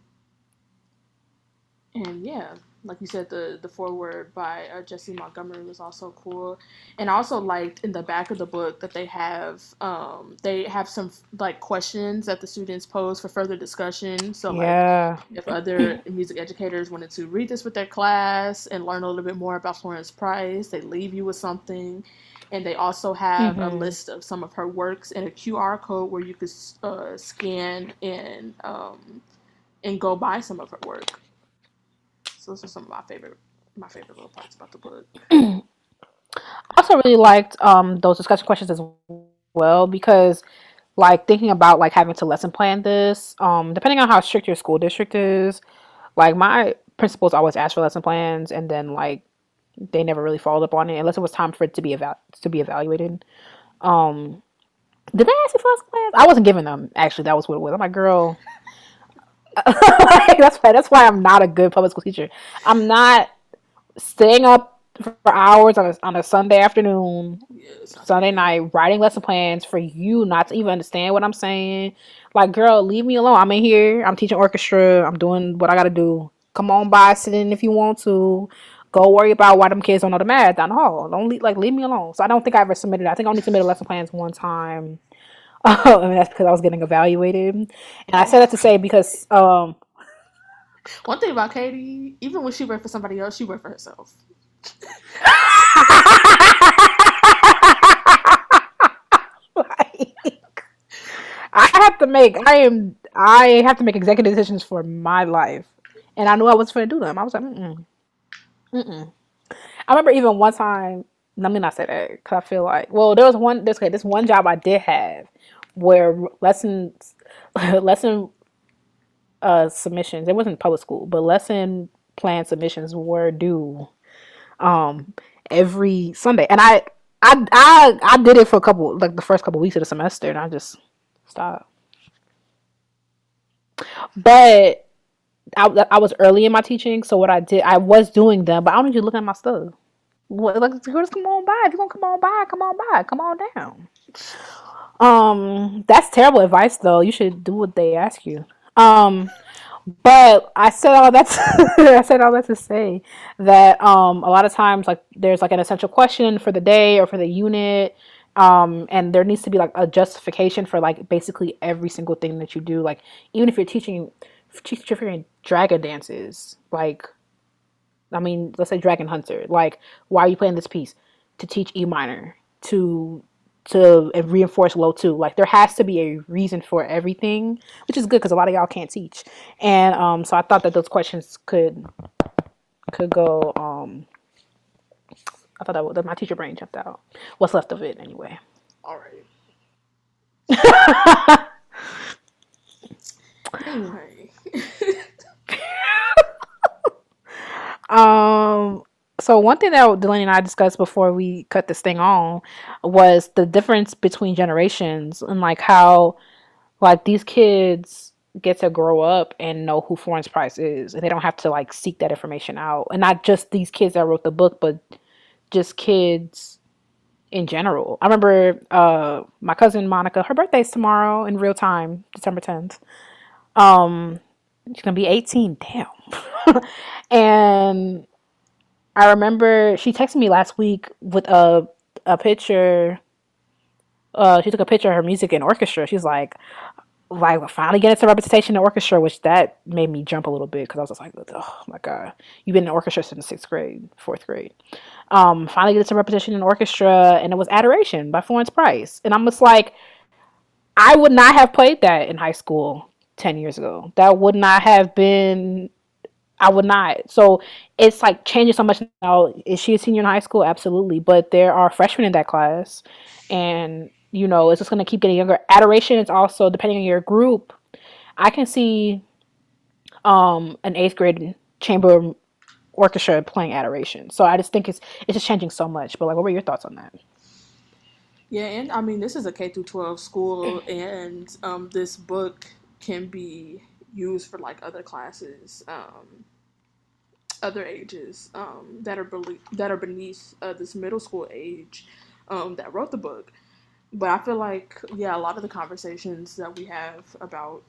And yeah, like you said, the the foreword by uh, Jessie Montgomery was also cool. And I also liked in the back of the book that they have um they have some like questions that the students pose for further discussion. So like yeah if other music educators wanted to read this with their class and learn a little bit more about Florence Price, they leave you with something. And they also have a hmm list of some of her works and a QR code where you could uh, scan and um, and go buy some of her work. Those are some of my favorite my favorite little parts about the book. I also really liked um those discussion questions as well because like thinking about like having to lesson plan this um depending on how strict your school district is like my principals always ask for lesson plans and then like they never really followed up on it unless it was time for it to be eval- to be evaluated. Um did they ask you for lesson plans? I wasn't giving them actually. That was what it was. I'm like girl like, that's why that's why i'm not a good public school teacher i'm not staying up for hours on a, on a sunday afternoon not Sunday night writing lesson plans for you not to even understand what I'm saying. Like, girl, leave me alone. I'm in here. I'm teaching orchestra. I'm doing what I gotta do. Come on by, sit in if you want to. Go worry about why them kids don't know the math down the hall. Don't leave, like leave me alone. So I don't think I ever submitted. I think I only submitted lesson plans one time. and that's because I was getting evaluated. And I said oh. that to say because um One thing about Katie, even when she worked for somebody else, she worked for herself. like, I have to make I am I have to make executive decisions for my life, and I knew I was going to do them. I was like, mm mm. I remember even one time. Let me not say that because I feel like well, there was one. There's okay, this one job I did have where lessons lesson uh submissions. It wasn't public school, but lesson plan submissions were due um every Sunday, and I I I I did it for a couple like the first couple weeks of the semester, and I just stopped. But I I was early in my teaching, so what I did I was doing them, but I don't need you looking at my stuff. Like girl, just come on by. If you gonna come on by, come on by, come on down. Um, that's terrible advice though. You should do what they ask you. Um, but I said all that. To, I said all that to say that um, a lot of times, like there's like an essential question for the day or for the unit, um, and there needs to be like a justification for like basically every single thing that you do. Like even if you're teaching, teaching you're dragon dances, like I mean, let's say Dragon Hunter. Like, why are you playing this piece? To teach E minor, to to reinforce low two. Like, there has to be a reason for everything, which is good because a lot of y'all can't teach. And um, so I thought that those questions could could go. Um, I thought that, that my teacher brain jumped out. What's left of it, anyway. All right. Anyway. Um, so one thing that Delaney and I discussed before we cut this thing on was the difference between generations and like how like these kids get to grow up and know who Florence Price is and they don't have to like seek that information out. And not just these kids that wrote the book, but just kids in general. I remember uh my cousin Monica, her birthday's tomorrow in real time, December 10th. Um she's gonna be 18. Damn. and I remember she texted me last week with a a picture. Uh, she took a picture of her music in orchestra. She's like, like finally getting some representation in orchestra, which that made me jump a little bit because I was just like, oh my god, you've been in orchestra since sixth grade, fourth grade. Um, finally getting some representation in orchestra, and it was Adoration by Florence Price, and I'm just like, I would not have played that in high school 10 years ago. That would not have been I would not. So it's like changing so much now. Is she a senior in high school? Absolutely. But there are freshmen in that class. And, you know, it's just going to keep getting younger. Adoration is also, depending on your group, I can see um, an eighth grade chamber orchestra playing adoration. So I just think it's it's just changing so much. But like, what were your thoughts on that? Yeah, and I mean, this is a K through twelve school, and um, this book can be used for like other classes, um, other ages um, that are be- that are beneath uh, this middle school age um, that wrote the book. But I feel like yeah, a lot of the conversations that we have about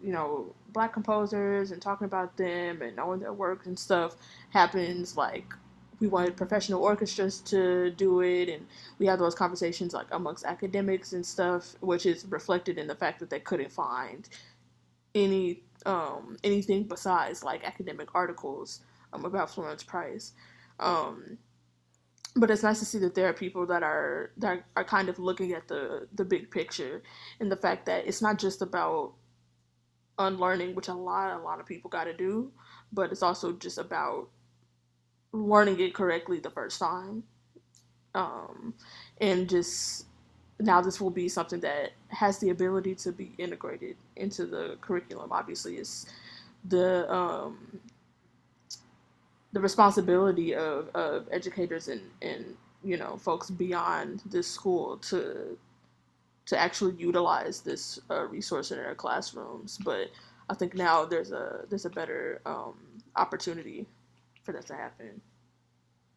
you know black composers and talking about them and knowing their work and stuff happens like we wanted professional orchestras to do it and we had those conversations like amongst academics and stuff which is reflected in the fact that they couldn't find any um, anything besides like academic articles um, about Florence Price. Um, but it's nice to see that there are people that are that are kind of looking at the the big picture and the fact that it's not just about unlearning, which a lot a lot of people got to do, but it's also just about learning it correctly the first time, um, and just now this will be something that has the ability to be integrated into the curriculum. Obviously, it's the um, the responsibility of, of educators and, and you know folks beyond this school to to actually utilize this uh, resource in their classrooms. But I think now there's a there's a better um, opportunity for that to happen.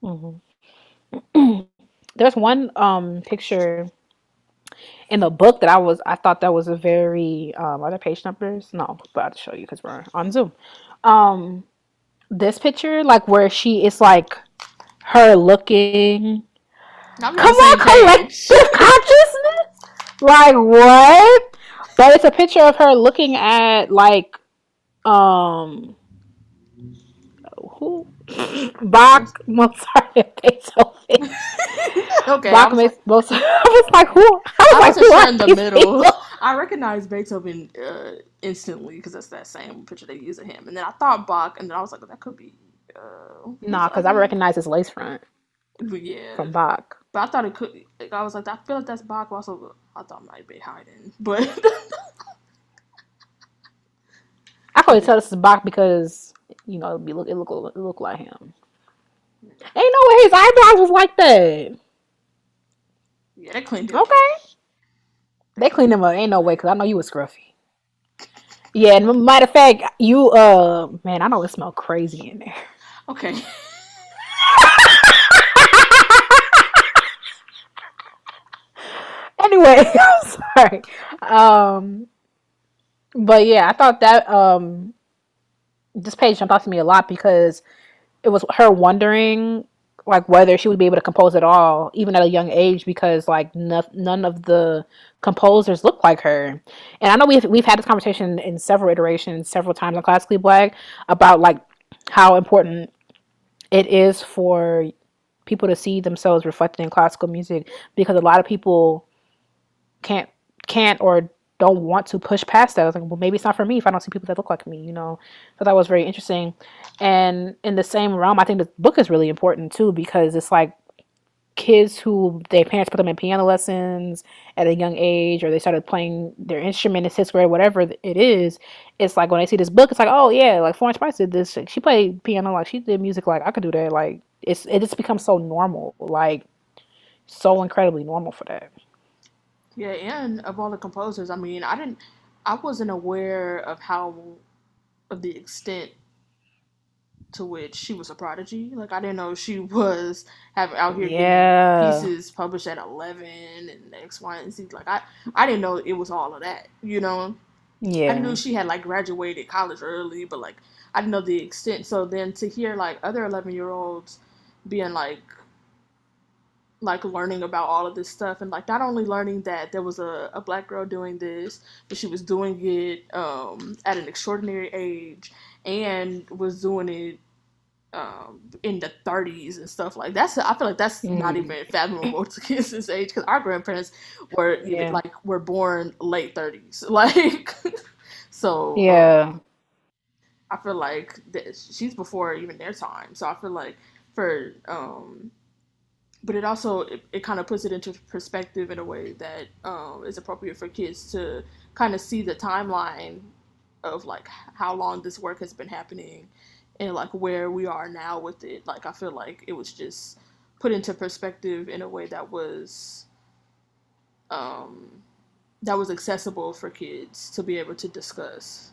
Mm-hmm. there's one um, picture in the book that I was I thought that was a very um are there page numbers? No, but I'll show you because we're on Zoom. Um this picture, like where she is like her looking Come on, collective consciousness? Like what? But it's a picture of her looking at like um who Bach, Mozart, Beethoven. okay. Bach makes most. I was like, who? I was, I was like, who in the middle. I recognize Beethoven uh, instantly because that's that same picture they use of him, and then I thought Bach, and then I was like, that could be. Uh, nah, because I recognize his lace front. Yeah. From Bach. But I thought it could. Like, I was like, I feel like that's Bach. Also, I thought it might be Haydn, but. I could tell this is Bach because you know, it be look it look it look like him. Ain't no way his eyebrows was like that. Yeah, they cleaned him. Okay. They cleaned him up. Ain't no way, cause I know you was scruffy. Yeah, and matter of fact, you uh man, I know it smelled crazy in there. Okay. anyway, I'm sorry. Um but yeah, I thought that um this page jumped out to me a lot because it was her wondering like whether she would be able to compose at all even at a young age because like no, none of the composers look like her. And i know we've, we've had this conversation in several iterations several times on classically black about like how important it is for people to see themselves reflected in classical music because a lot of people can't can't or don't want to push past that. I was like, well, maybe it's not for me if I don't see people that look like me, you know. So that was very interesting. And in the same realm, I think the book is really important too because it's like kids who their parents put them in piano lessons at a young age or they started playing their instrument in sixth grade, whatever it is. It's like when they see this book, it's like, oh yeah, like Florence Price did this. She played piano like she did music like I could do that. Like it's it just becomes so normal, like so incredibly normal for that. Yeah, and of all the composers, I mean, I didn't, I wasn't aware of how, of the extent to which she was a prodigy. Like I didn't know she was having out here yeah. pieces published at eleven and X, Y, and Z. Like I, I didn't know it was all of that. You know. Yeah. I knew she had like graduated college early, but like I didn't know the extent. So then to hear like other eleven year olds being like like learning about all of this stuff and like not only learning that there was a, a black girl doing this but she was doing it um, at an extraordinary age and was doing it um, in the 30s and stuff like that's I feel like that's mm. not even fathomable to kids this age because our grandparents were yeah. like were born late 30s like So Yeah. um, I feel like that she's before even their time. So I feel like for um, but it also it, it kind of puts it into perspective in a way that um, is appropriate for kids to kind of see the timeline of like how long this work has been happening and like where we are now with it. Like i feel like it was just put into perspective in a way that was um that was accessible for kids to be able to discuss.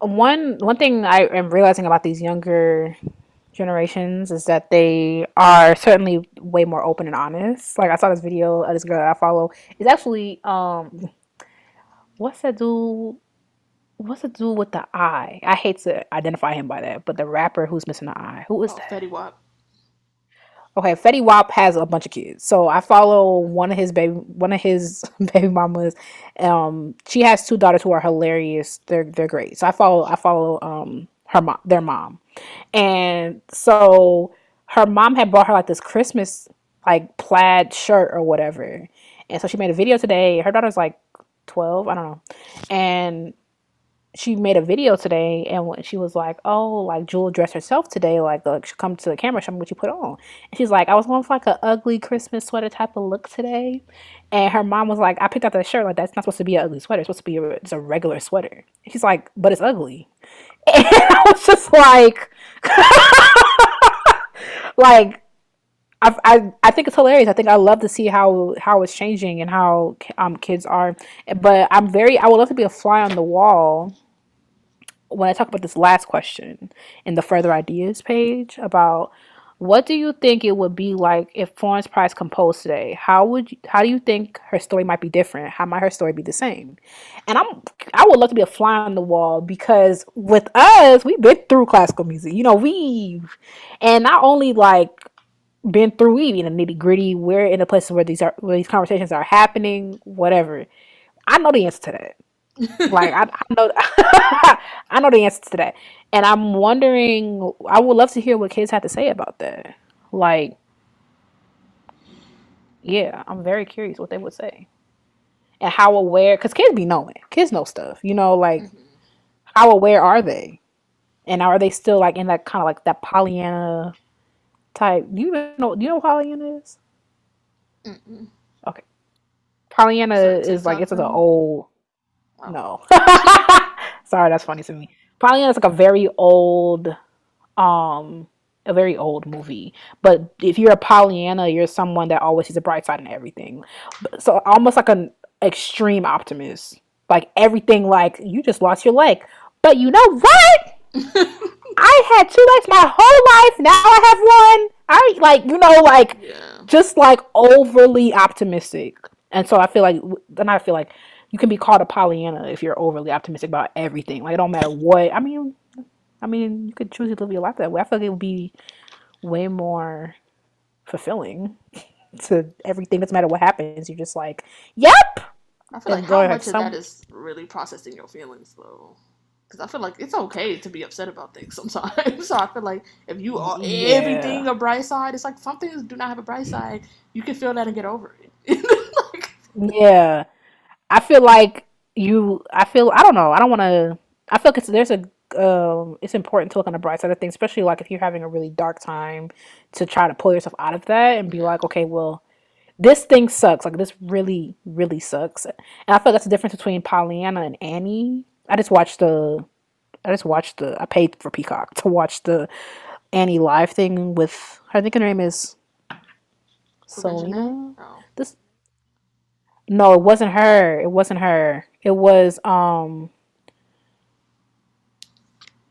One one thing I am realizing about these younger generations is that they are certainly way more open and honest. Like I saw this video of this girl that I follow. It's actually um what's that dude what's the dude with the eye? I hate to identify him by that, but the rapper who's missing the eye. Who is oh that? Fetty Wap Okay, Fetty Wap has a bunch of kids. So I follow one of his baby one of his baby mamas. Um she has two daughters who are hilarious. They're they're great. So I follow I follow um her mom their mom. And so her mom had bought her like this Christmas like plaid shirt or whatever. And so she made a video today. Her daughter's like 12, I don't know. And she made a video today and when she was like, Oh, like Jewel dressed herself today, like uh, she come to the camera, show me what you put on. And she's like, I was going for like an ugly Christmas sweater type of look today. And her mom was like, I picked out that shirt, like that's not supposed to be an ugly sweater, it's supposed to be a, it's a regular sweater. She's like, But it's ugly. And I was just like like I, I I think it's hilarious. I think I love to see how how it's changing and how um kids are. But I'm very I would love to be a fly on the wall when I talk about this last question in the further ideas page about what do you think it would be like if Florence Price composed today? How would you, how do you think her story might be different? How might her story be the same? And I'm I would love to be a fly on the wall because with us, we've been through classical music. You know, we've and not only like been through we in the nitty gritty. We're in a place where these are where these conversations are happening. Whatever. I know the answer to that. Like I, I know, I know the answer to that, and I'm wondering. I would love to hear what kids have to say about that. Like, yeah, I'm very curious what they would say and how aware. Because kids be knowing. Kids know stuff. You know, like hmm how aware are they? And are they still like in that kind of like that Pollyanna type? Do you even know? Do you know what Pollyanna is? Mm-mm. Okay, Pollyanna Is is like it's like an old. No. Sorry, that's funny to me. Pollyanna is like a very old, um, a very old movie. But if you're a Pollyanna, you're someone that always sees a bright side in everything. So almost like an extreme optimist. Like everything, like you just lost your leg, but you know what? I had two legs my whole life. Now I have one. I like you know like yeah. just like overly optimistic. And so I feel like then I feel like you can be called a Pollyanna if you're overly optimistic about everything. Like it don't matter what. I mean, I mean, you could choose to live your life that way. I feel like it would be way more fulfilling to everything. Doesn't matter what happens. You're just like, yep, I feel like how much of that some. is really processing your feelings though. Because I feel like it's okay to be upset about things sometimes. so I feel like if you are everything a bright side, it's like some things do not have a bright side. You can feel that and get over it. like, yeah. I feel like you. I feel. I don't know. I don't want to. I feel like it's, there's a. Um, it's important to look on the bright side of things, especially like if you're having a really dark time, to try to pull yourself out of that and be like, okay, well, this thing sucks. Like this really, really sucks. And I feel like that's the difference between Pollyanna and Annie. I just watched the. I just watched the. I paid for Peacock to watch the Annie live thing with. I think her name is? Selena. Oh. No, it wasn't her. It wasn't her. It was um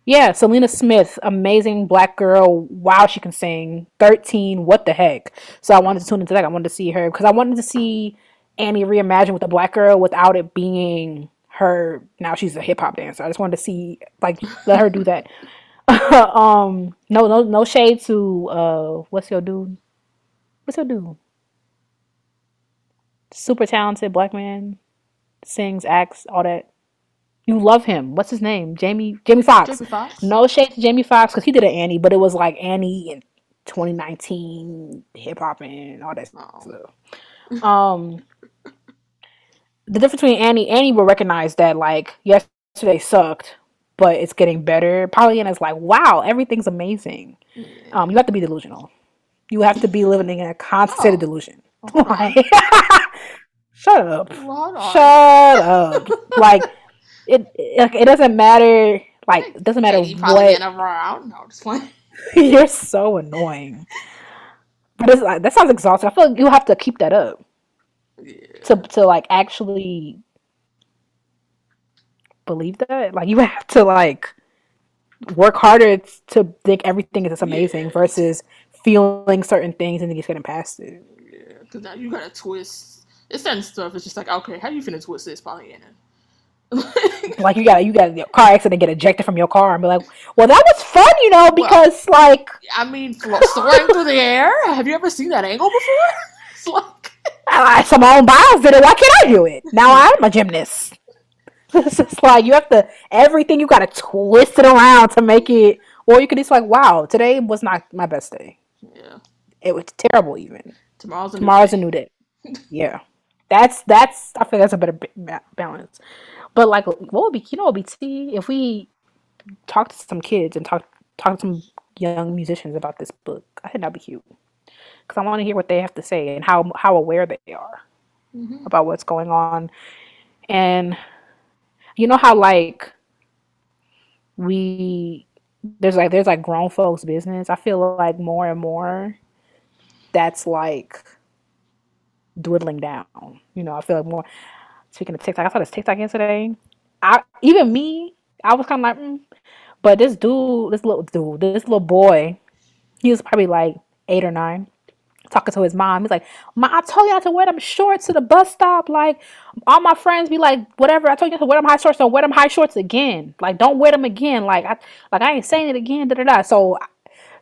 yeah, Celina Smith, amazing black girl. Wow, she can sing. 13, what the heck? So I wanted to tune into that. I wanted to see her because I wanted to see Annie reimagined with a black girl without it being her. Now she's a hip hop dancer. I just wanted to see like let her do that. um no no no shade to uh what's your dude? What's your dude? Super talented black man, sings, acts, all that. You love him. What's his name? Jamie Jamie Foxx. Jamie Foxx? No shade to Jamie Foxx because he did an Annie, but it was like Annie in 2019 hip hop and all that Oh. stuff. Um, the difference between Annie, Annie will recognize that like yesterday sucked, but it's getting better. Pollyanna's like, wow, everything's amazing. Um, you have to be delusional. You have to be living in a constant state of Oh, delusion. Like, shut up. Shut up. Like it, it, it doesn't matter. Like it doesn't matter probably what. getting around. No, just playing. You're so annoying. But it's like that sounds exhausting. I feel like you have to keep that up Yeah. to to like actually believe that. Like you have to like work harder to think everything is amazing Yeah. versus feeling certain things and then just getting past it. Because now you gotta twist. It's certain stuff. It's just like, okay, how are you finna twist this, Pollyanna? Like you gotta, you got a car accident, get ejected from your car, and be like, "Well, that was fun, you know, well, because like I mean, soaring through the air. Have you ever seen that angle before? It's like, I, Simone Biles did it. Why can't I do it? Now I'm a gymnast." It's just like you have to everything you got to twist it around to make it, or you could just like, "Wow, today was not my best day. yeah. It was terrible. Even Tomorrow's a new tomorrow's a day. new day." Yeah, that's that's. I feel that's a better ba- ba- balance. But like, what would be you know what would be tea if we talk to some kids and talk talk to some young musicians about this book? I think that'd be cute because I want to hear what they have to say and how how aware they are hmm about what's going on. And you know how like we there's like there's like grown folks business. I feel like more and more that's like dwindling down. You know, I feel like more. Speaking of TikTok, I saw this TikTok yesterday. I even me, I was kind of like, mm. but this dude, this little dude, this little boy, he was probably like eight or nine, talking to his mom. He's like, "Ma, I told you not to wear them shorts to the bus stop. Like, all my friends be like, whatever. I told you not to wear them high shorts. Don't wear them high shorts again. Like, don't wear them again. Like, I like I ain't saying it again. Da da da. So,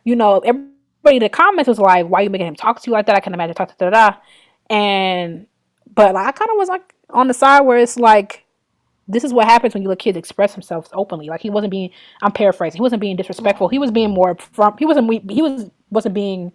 you know, everybody in the comments was like, "Why you making him talk to you like that?" I can imagine talk to da da. And but like, I kind of was like on the side where it's like this is what happens when you let kids express themselves openly. Like he wasn't being, I'm paraphrasing, he wasn't being disrespectful. He was being more upfront. He wasn't, he was wasn't being,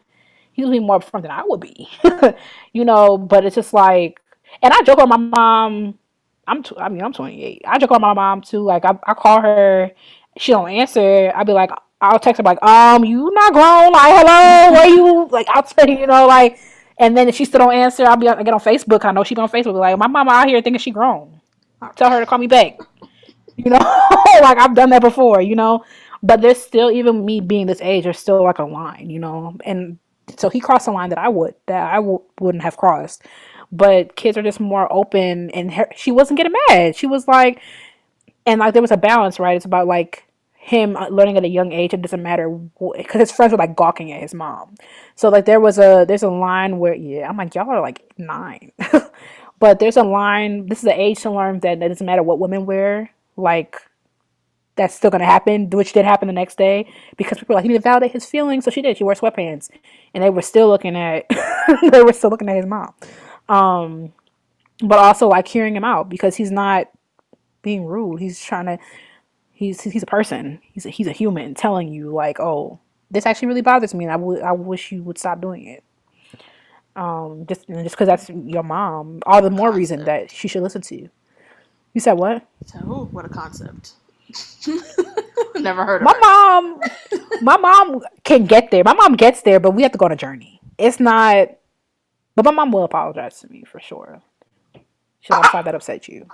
he was being more upfront than I would be, you know. But it's just like, and I joke on my mom. I'm, tw- I mean, I'm 28. I joke on my mom too. Like I, I call her, she don't answer. I'll be like, I'll text her like, um, you not grown? Like, hello, where you? Like, I'll tell you, you know, like. And then if she still don't answer, I'll be I get on Facebook. I know she be on Facebook. Like my mama out here thinking she grown. Tell her to call me back. You know, like I've done that before. You know, but there's still even me being this age, there's still like a line. You know, and so he crossed a line that I would that I w- wouldn't have crossed. But kids are just more open, and her, she wasn't getting mad. She was like, and like there was a balance, right? It's about like him uh, learning at a young age. It doesn't matter because his friends were like gawking at his mom. So like there was a there's a line where yeah, I'm like y'all are like nine, but there's a line. This is the age to learn that it doesn't matter what women wear. Like that's still gonna happen, which did happen the next day because people were like he to validate his feelings. So she did. She wore sweatpants, and they were still looking at they were still looking at his mom. Um, but also like hearing him out because he's not being rude. He's trying to he's he's a person. He's a, he's a human telling you like, oh, this actually really bothers me, and I I wish you would stop doing it. Um, just and just because that's your mom, all the more reason that she should listen to you. You said what? So, what a concept. Never heard of My her. mom, my mom can get there. My mom gets there, but we have to go on a journey. It's not. But my mom will apologize to me for sure. Like, I'm sorry that upset you.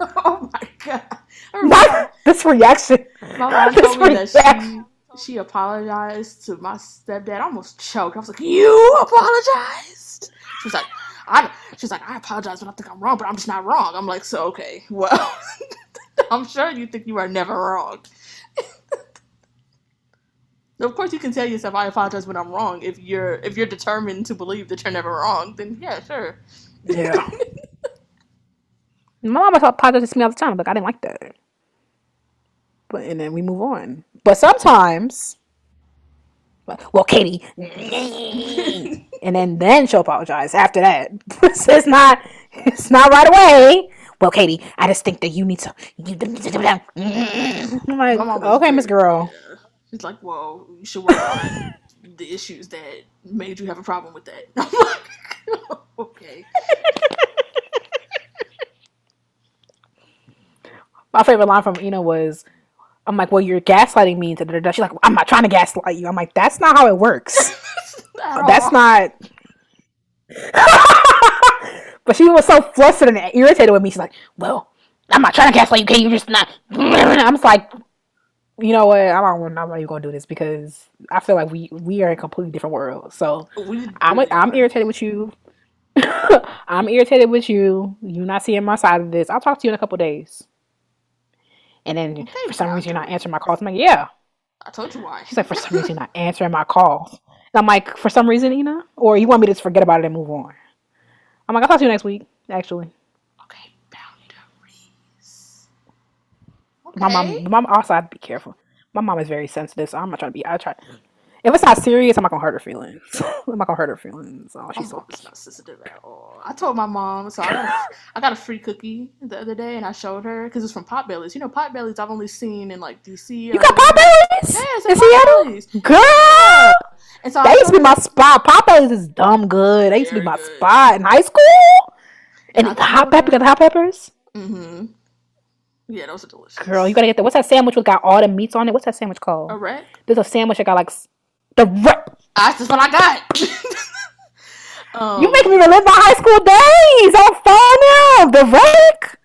oh my god. Not this reaction. my mom This told me that reaction. she she apologized to my stepdad. I almost choked. I was like, "You apologized?" She was like, "I." She's like, "I apologize when I think I'm wrong, but I'm just not wrong." I'm like, "So okay, well, I'm sure you think you are never wrong." of course, you can tell yourself, "I apologize when I'm wrong." If you're if you're determined to believe that you're never wrong, then yeah, sure. Yeah. My mom apologizes to me all the time. Like I didn't like that. But and then we move on. But sometimes, well, Katie, and then then she'll apologize after that. So it's not it's not right away. Well, Katie, I just think that you need to. You, I'm like, My mom was okay, Miss Girl. yeah. She's like, "Well, you should work on the issues that made you have a problem with that." I'm like, okay. My favorite line from Ina was, "I'm like, well, you're gaslighting me." She's like, "I'm not trying to gaslight you." I'm like, "That's not how it works. That's not." but she was so flustered and irritated with me. She's like, "Well, I'm not trying to gaslight you. Can you just not?" I'm just like, you know what? I'm not, I'm not even gonna do this because I feel like we we are in completely different worlds. So I'm I'm irritated with you. I'm irritated with you. You not seeing my side of this. I'll talk to you in a couple days. And then Okay, for some reason you're not answering my calls. I'm like, yeah. I told you why. She's like, for some reason you're not answering my calls. And I'm like, for some reason, Ina, or you want me to just forget about it and move on? I'm like, I'll talk to you next week. Actually, Okay, boundaries. my mom, my mom also I have to be careful. My mom is very sensitive, so I'm not trying to be. I try. If it's not serious, I'm not gonna hurt her feelings. I'm not gonna hurt her feelings. Oh, she's so not sensitive at all. I told my mom, so I got a, I got a free cookie the other day, and I showed her because it's from Potbellies. You know, Potbellies I've only seen in like DC. You got. Potbellies Yeah, it's in Seattle, girl. And so I That used to be my spot. Potbellies is dumb good. That used to be my good. spot in high school. And I the hot pepper, her- the hot peppers. Mm-hmm. Yeah, those are delicious. Girl, you gotta get that. What's that sandwich with got all the meats on it? What's that sandwich called? a wreck? There's a sandwich that got like the wreck. That's just what I got. um, You making me relive my high school days phone now. The wreck.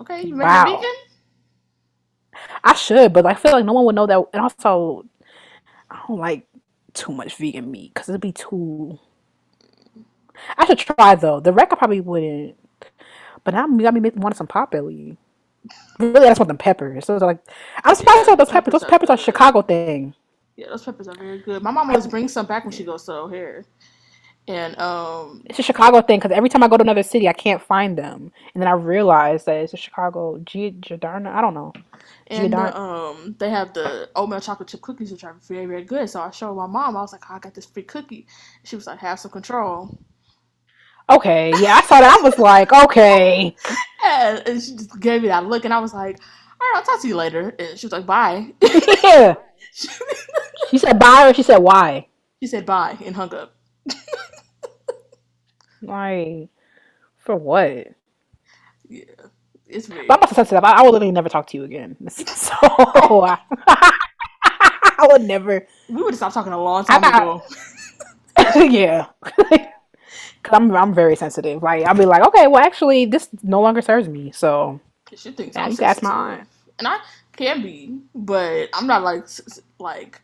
okay. You make Wow. vegan? I should, but I feel like no one would know that. And also, I don't like too much vegan meat because it'd be too. I should try though. The wreck I probably wouldn't. But now you got me wanting some potbelly. Really, I just want them peppers. So like, I'm surprised about those peppers. Those peppers are Chicago thing. Yeah, those peppers are very good. My mom always brings some back when she goes to O'Hare, and um, It's a Chicago thing because every time I go to another city, I can't find them, and then I realize that it's a Chicago G- Giordano. I don't know. and the, um, they have the oatmeal chocolate chip cookies, which are very very good. So I showed my mom. I was like, oh, I got this free cookie. She was like, have some control. Okay, yeah, I saw that. I was like, okay. Yeah, and she just gave me that look, and I was like, all right, I'll talk to you later. And she was like, bye. yeah. She said bye or she said why? she said bye and hung up. Like, for what? Yeah, it's very. But I'm also sensitive. I, I will literally never talk to you again. So I, I would never. We would have stopped talking a long time I- ago. yeah. Cause I'm I'm very sensitive. Like I'll be like, okay, well actually this no longer serves me. So She thinks Yeah, I'm you can ask my sensitive. aunt. and I can be, but I'm not like s- s- like.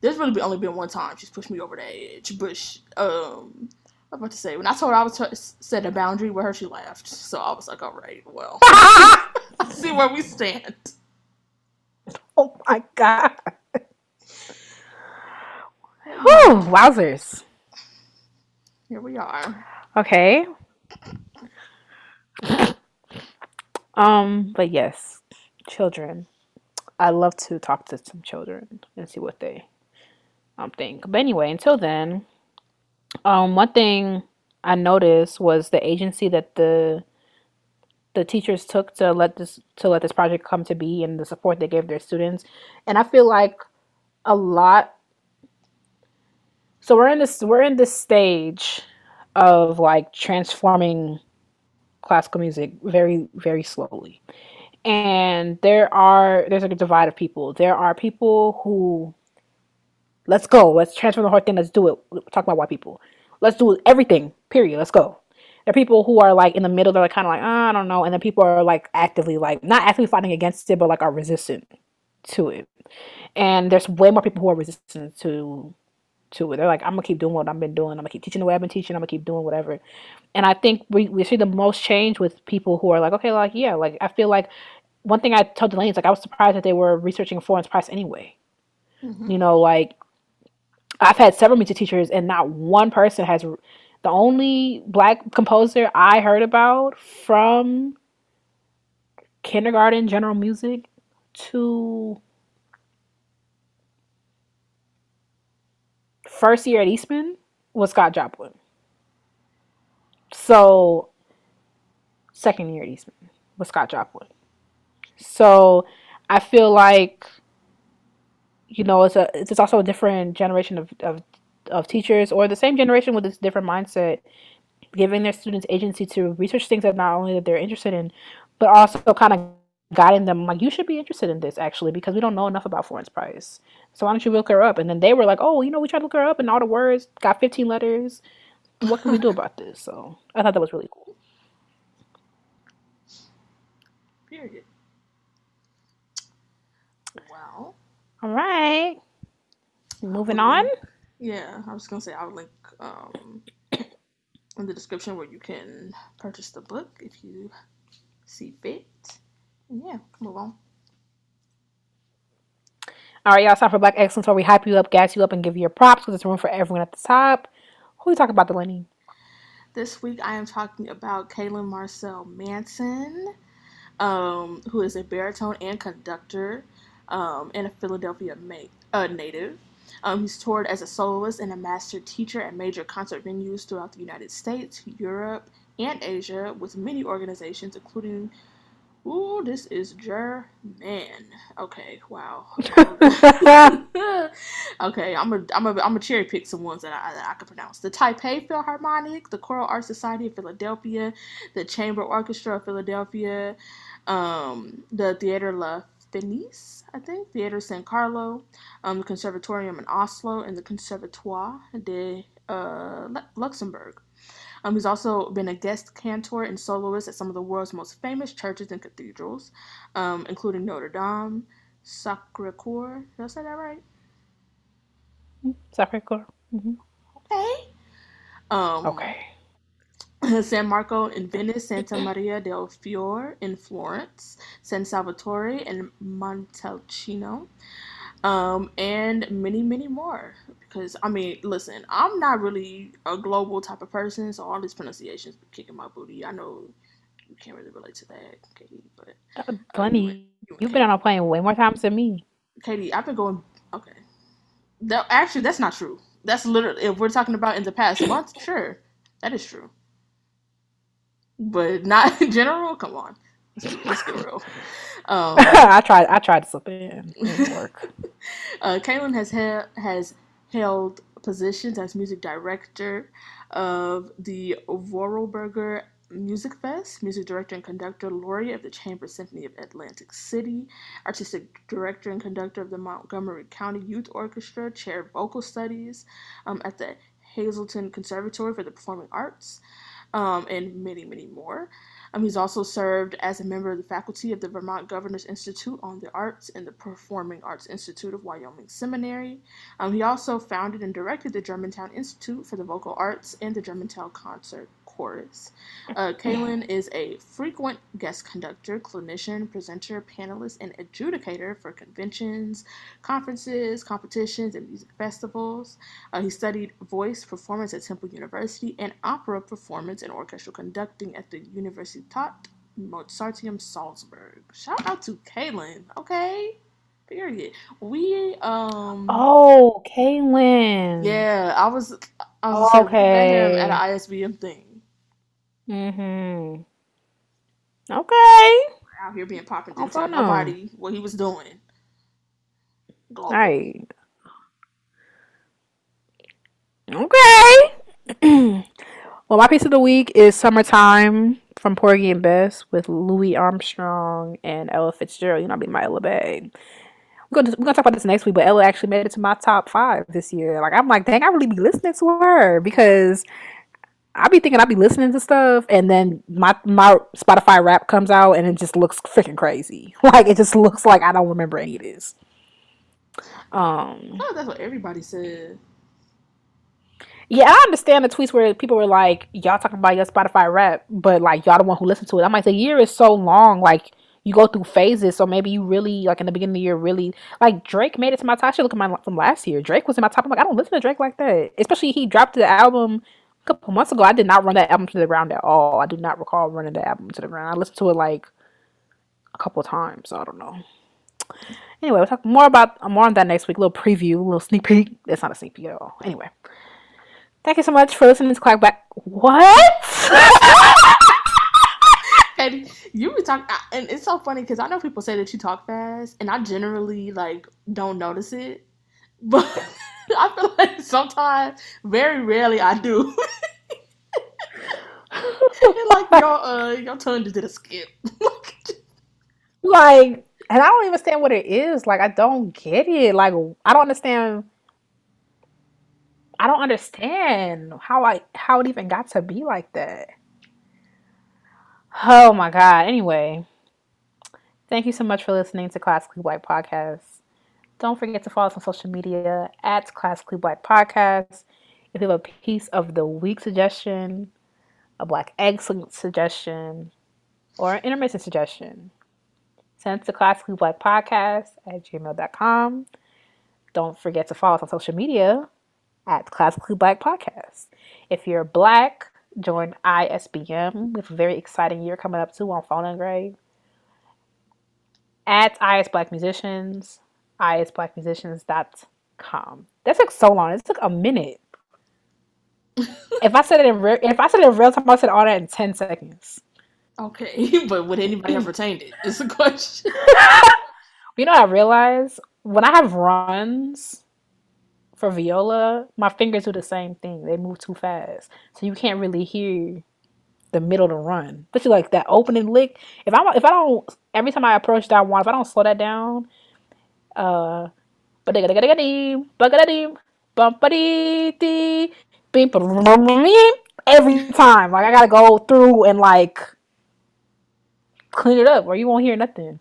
There's really been, only been one time she's pushed me over the edge, but sh um, I was about to say when I told her I was t- set a boundary with her, she laughed. So I was like, all right, well, I see where we stand. Oh my god. Whew, wowzers. Here we are. Okay. Um, but yes, children. I love to talk to some children and see what they um think. But anyway, until then, um, one thing I noticed was the agency that the the teachers took to let this to let this project come to be and the support they gave their students. And I feel like a lot so we're in this we're in this stage of like transforming classical music very very slowly and there are there's like a divide of people there are people who let's go let's transform the whole thing let's do it talk about white people let's do everything period let's go there are people who are like in the middle they're like kind of like "Ah, i don't know and then people are like actively like not actively fighting against it but like are resistant to it and there's way more people who are resistant to to it. They're like, I'm gonna keep doing what I've been doing. I'm gonna keep teaching the way I've been teaching. I'm gonna keep doing whatever. And I think we, we see the most change with people who are like, okay, like yeah, like I feel like one thing I told Delaney is like I was surprised that they were researching Florence Price anyway. Mhm. You know, like I've had several music teachers, and not one person has. The only black composer I heard about from kindergarten general music to first year at Eastman was Scott Joplin. So second year at Eastman was Scott Joplin. So I feel like you know it's a it's also a different generation of, of of teachers or the same generation with this different mindset giving their students agency to research things that not only that they're interested in, but also kind of guiding them like you should be interested in this actually because we don't know enough about Florence Price. So why don't you look her up? And then they were like, oh, you know, we tried to look her up and all the words got 15 letters. What can we do about this? So I thought that was really cool. Period. Well. All right. Moving on. Yeah, I was gonna say I'll link um, in the description where you can purchase the book if you see fit. And yeah, move on. All right, y'all. Time for Black Excellence, where we hype you up, gas you up, and give you your props because there's room for everyone at the top. Who we talking about, Delaney? This week, I am talking about Kaylin Marcel Manson, um, who is a baritone and conductor um, and a Philadelphia ma- uh, native. Um, he's toured as a soloist and a master teacher at major concert venues throughout the United States, Europe, and Asia with many organizations, including Ooh, this is German. Okay, wow. okay, I'm a I'm a I'm a cherry pick some ones that I that I can pronounce. The Taipei Philharmonic, the Choral Art Society of Philadelphia, the Chamber Orchestra of Philadelphia, um, the Theater La Fenice, I think, Theater San Carlo, um, the Conservatorium in Oslo, and the Conservatoire de uh, Luxembourg. Um, he's also been a guest cantor and soloist at some of the world's most famous churches and cathedrals, um, including Notre Dame, Sacre Coeur. Did I say that right? Sacre Coeur. Mm-hmm. Okay. Um, okay. San Marco in Venice, Santa Maria del Fiore in Florence, San Salvatore in Montalcino, um, and many, many more. Because I mean, listen, I'm not really a global type of person, so all these pronunciations be kicking my booty. I know you can't really relate to that, Katie, but uh, funny. Uh, you You've been on a plane way more times than me. Katie, I've been going. Okay, that actually that's not true. That's literally if we're talking about in the past month, sure, that is true, but not in general. Come on, let's get real. Um, I tried. I tried to slip in. It didn't work. uh, Kaylin has ha- has held positions as music director of the Vorarlberger Music Fest, music director and conductor laureate of the Chamber Symphony of Atlantic City, artistic director and conductor of the Montgomery County Youth Orchestra, chaired vocal studies um, at the Hazleton Conservatory for the Performing Arts, um, and many, many more. Um, he's also served as a member of the faculty of the Vermont Governors Institute on the Arts and the Performing Arts Institute of Wyoming Seminary. Um, he also founded and directed the Germantown Institute for the Vocal Arts and the Germantown Concert chorus. Uh, Kaylin is a frequent guest conductor, clinician, presenter, panelist, and adjudicator for conventions, conferences, competitions, and music festivals. Uh, he studied voice performance at Temple University and opera performance and orchestral conducting at the Universitat Mozarteum Salzburg. Shout out to Kaylin, okay? Period. We um Oh, Kaylin. Yeah, I was I was okay. at an ISBM thing. Mm-hmm. Okay. Out here being popping didn't tell nobody what he was doing. Global. Right. Okay. well, my piece of the week is "Summertime" from Porgy and Bess with Louis Armstrong and Ella Fitzgerald. You know, I mean, my Ella babe. We're gonna, we're gonna talk about this next week, but Ella actually made it to my top five this year. Like, I'm like, dang, I really be listening to her because I be thinking I be listening to stuff, and then my my Spotify Wrapped comes out, and it just looks freaking crazy. Like it just looks like I don't remember any of this. Um, oh, that's what everybody said. Yeah, I understand the tweets where people were like, "Y'all talking about your Spotify Wrapped, but like y'all the one who listened to it." I'm like, the year is so long, like you go through phases. So maybe you really like in the beginning of the year, really like Drake made it to my top. Should look at my from last year. Drake was in my top. I'm like, I don't listen to Drake like that, especially he dropped the album couple months ago, I did not run that album to the ground at all. I do not recall running the album to the ground. I listened to it like a couple times. So I don't know. Anyway, we'll talk more about more on that next week. A little preview, a little sneak peek. It's not a sneak peek at all. Anyway, thank you so much for listening to Clackback. What? and you were talking, and it's so funny because I know people say that you talk fast, and I generally like don't notice it, but. I feel like sometimes, very rarely, I do. like y'all, uh, y'all tongue just did a skip. like, and I don't even understand what it is. Like, I don't get it. Like, I don't understand. I don't understand how I how it even got to be like that. Oh my god. Anyway, thank you so much for listening to Classically White Podcast. Don't forget to follow us on social media at Classically White Podcast. If you have a piece of the week suggestion, a Black Ex suggestion, or an intermission suggestion, send to classically black podcast at gmail.com. Don't forget to follow us on social media at classically black podcast. If you're black, join ISBM with a very exciting year coming up too on Phone and Grave. At IS Black Musicians, isblackmusicians.com. That took so long. It took a minute. if I said it in real, if I said it in real time, I said all that in ten seconds. Okay, but would anybody have retained it? it? Is a question. you know, I realize when I have runs for viola, my fingers do the same thing. They move too fast, so you can't really hear the middle of the run. Especially like that opening lick. If I if I don't every time I approach that one, if I don't slow that down, uh, every time. Like I gotta go through and like clean it up, or you won't hear nothing.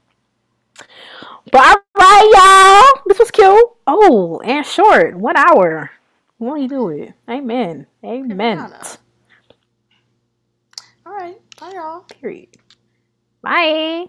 But all right, y'all, this was cute. Oh, and short, one hour. Won't you do it? Amen. Amen. All right, bye, y'all. Period. Bye.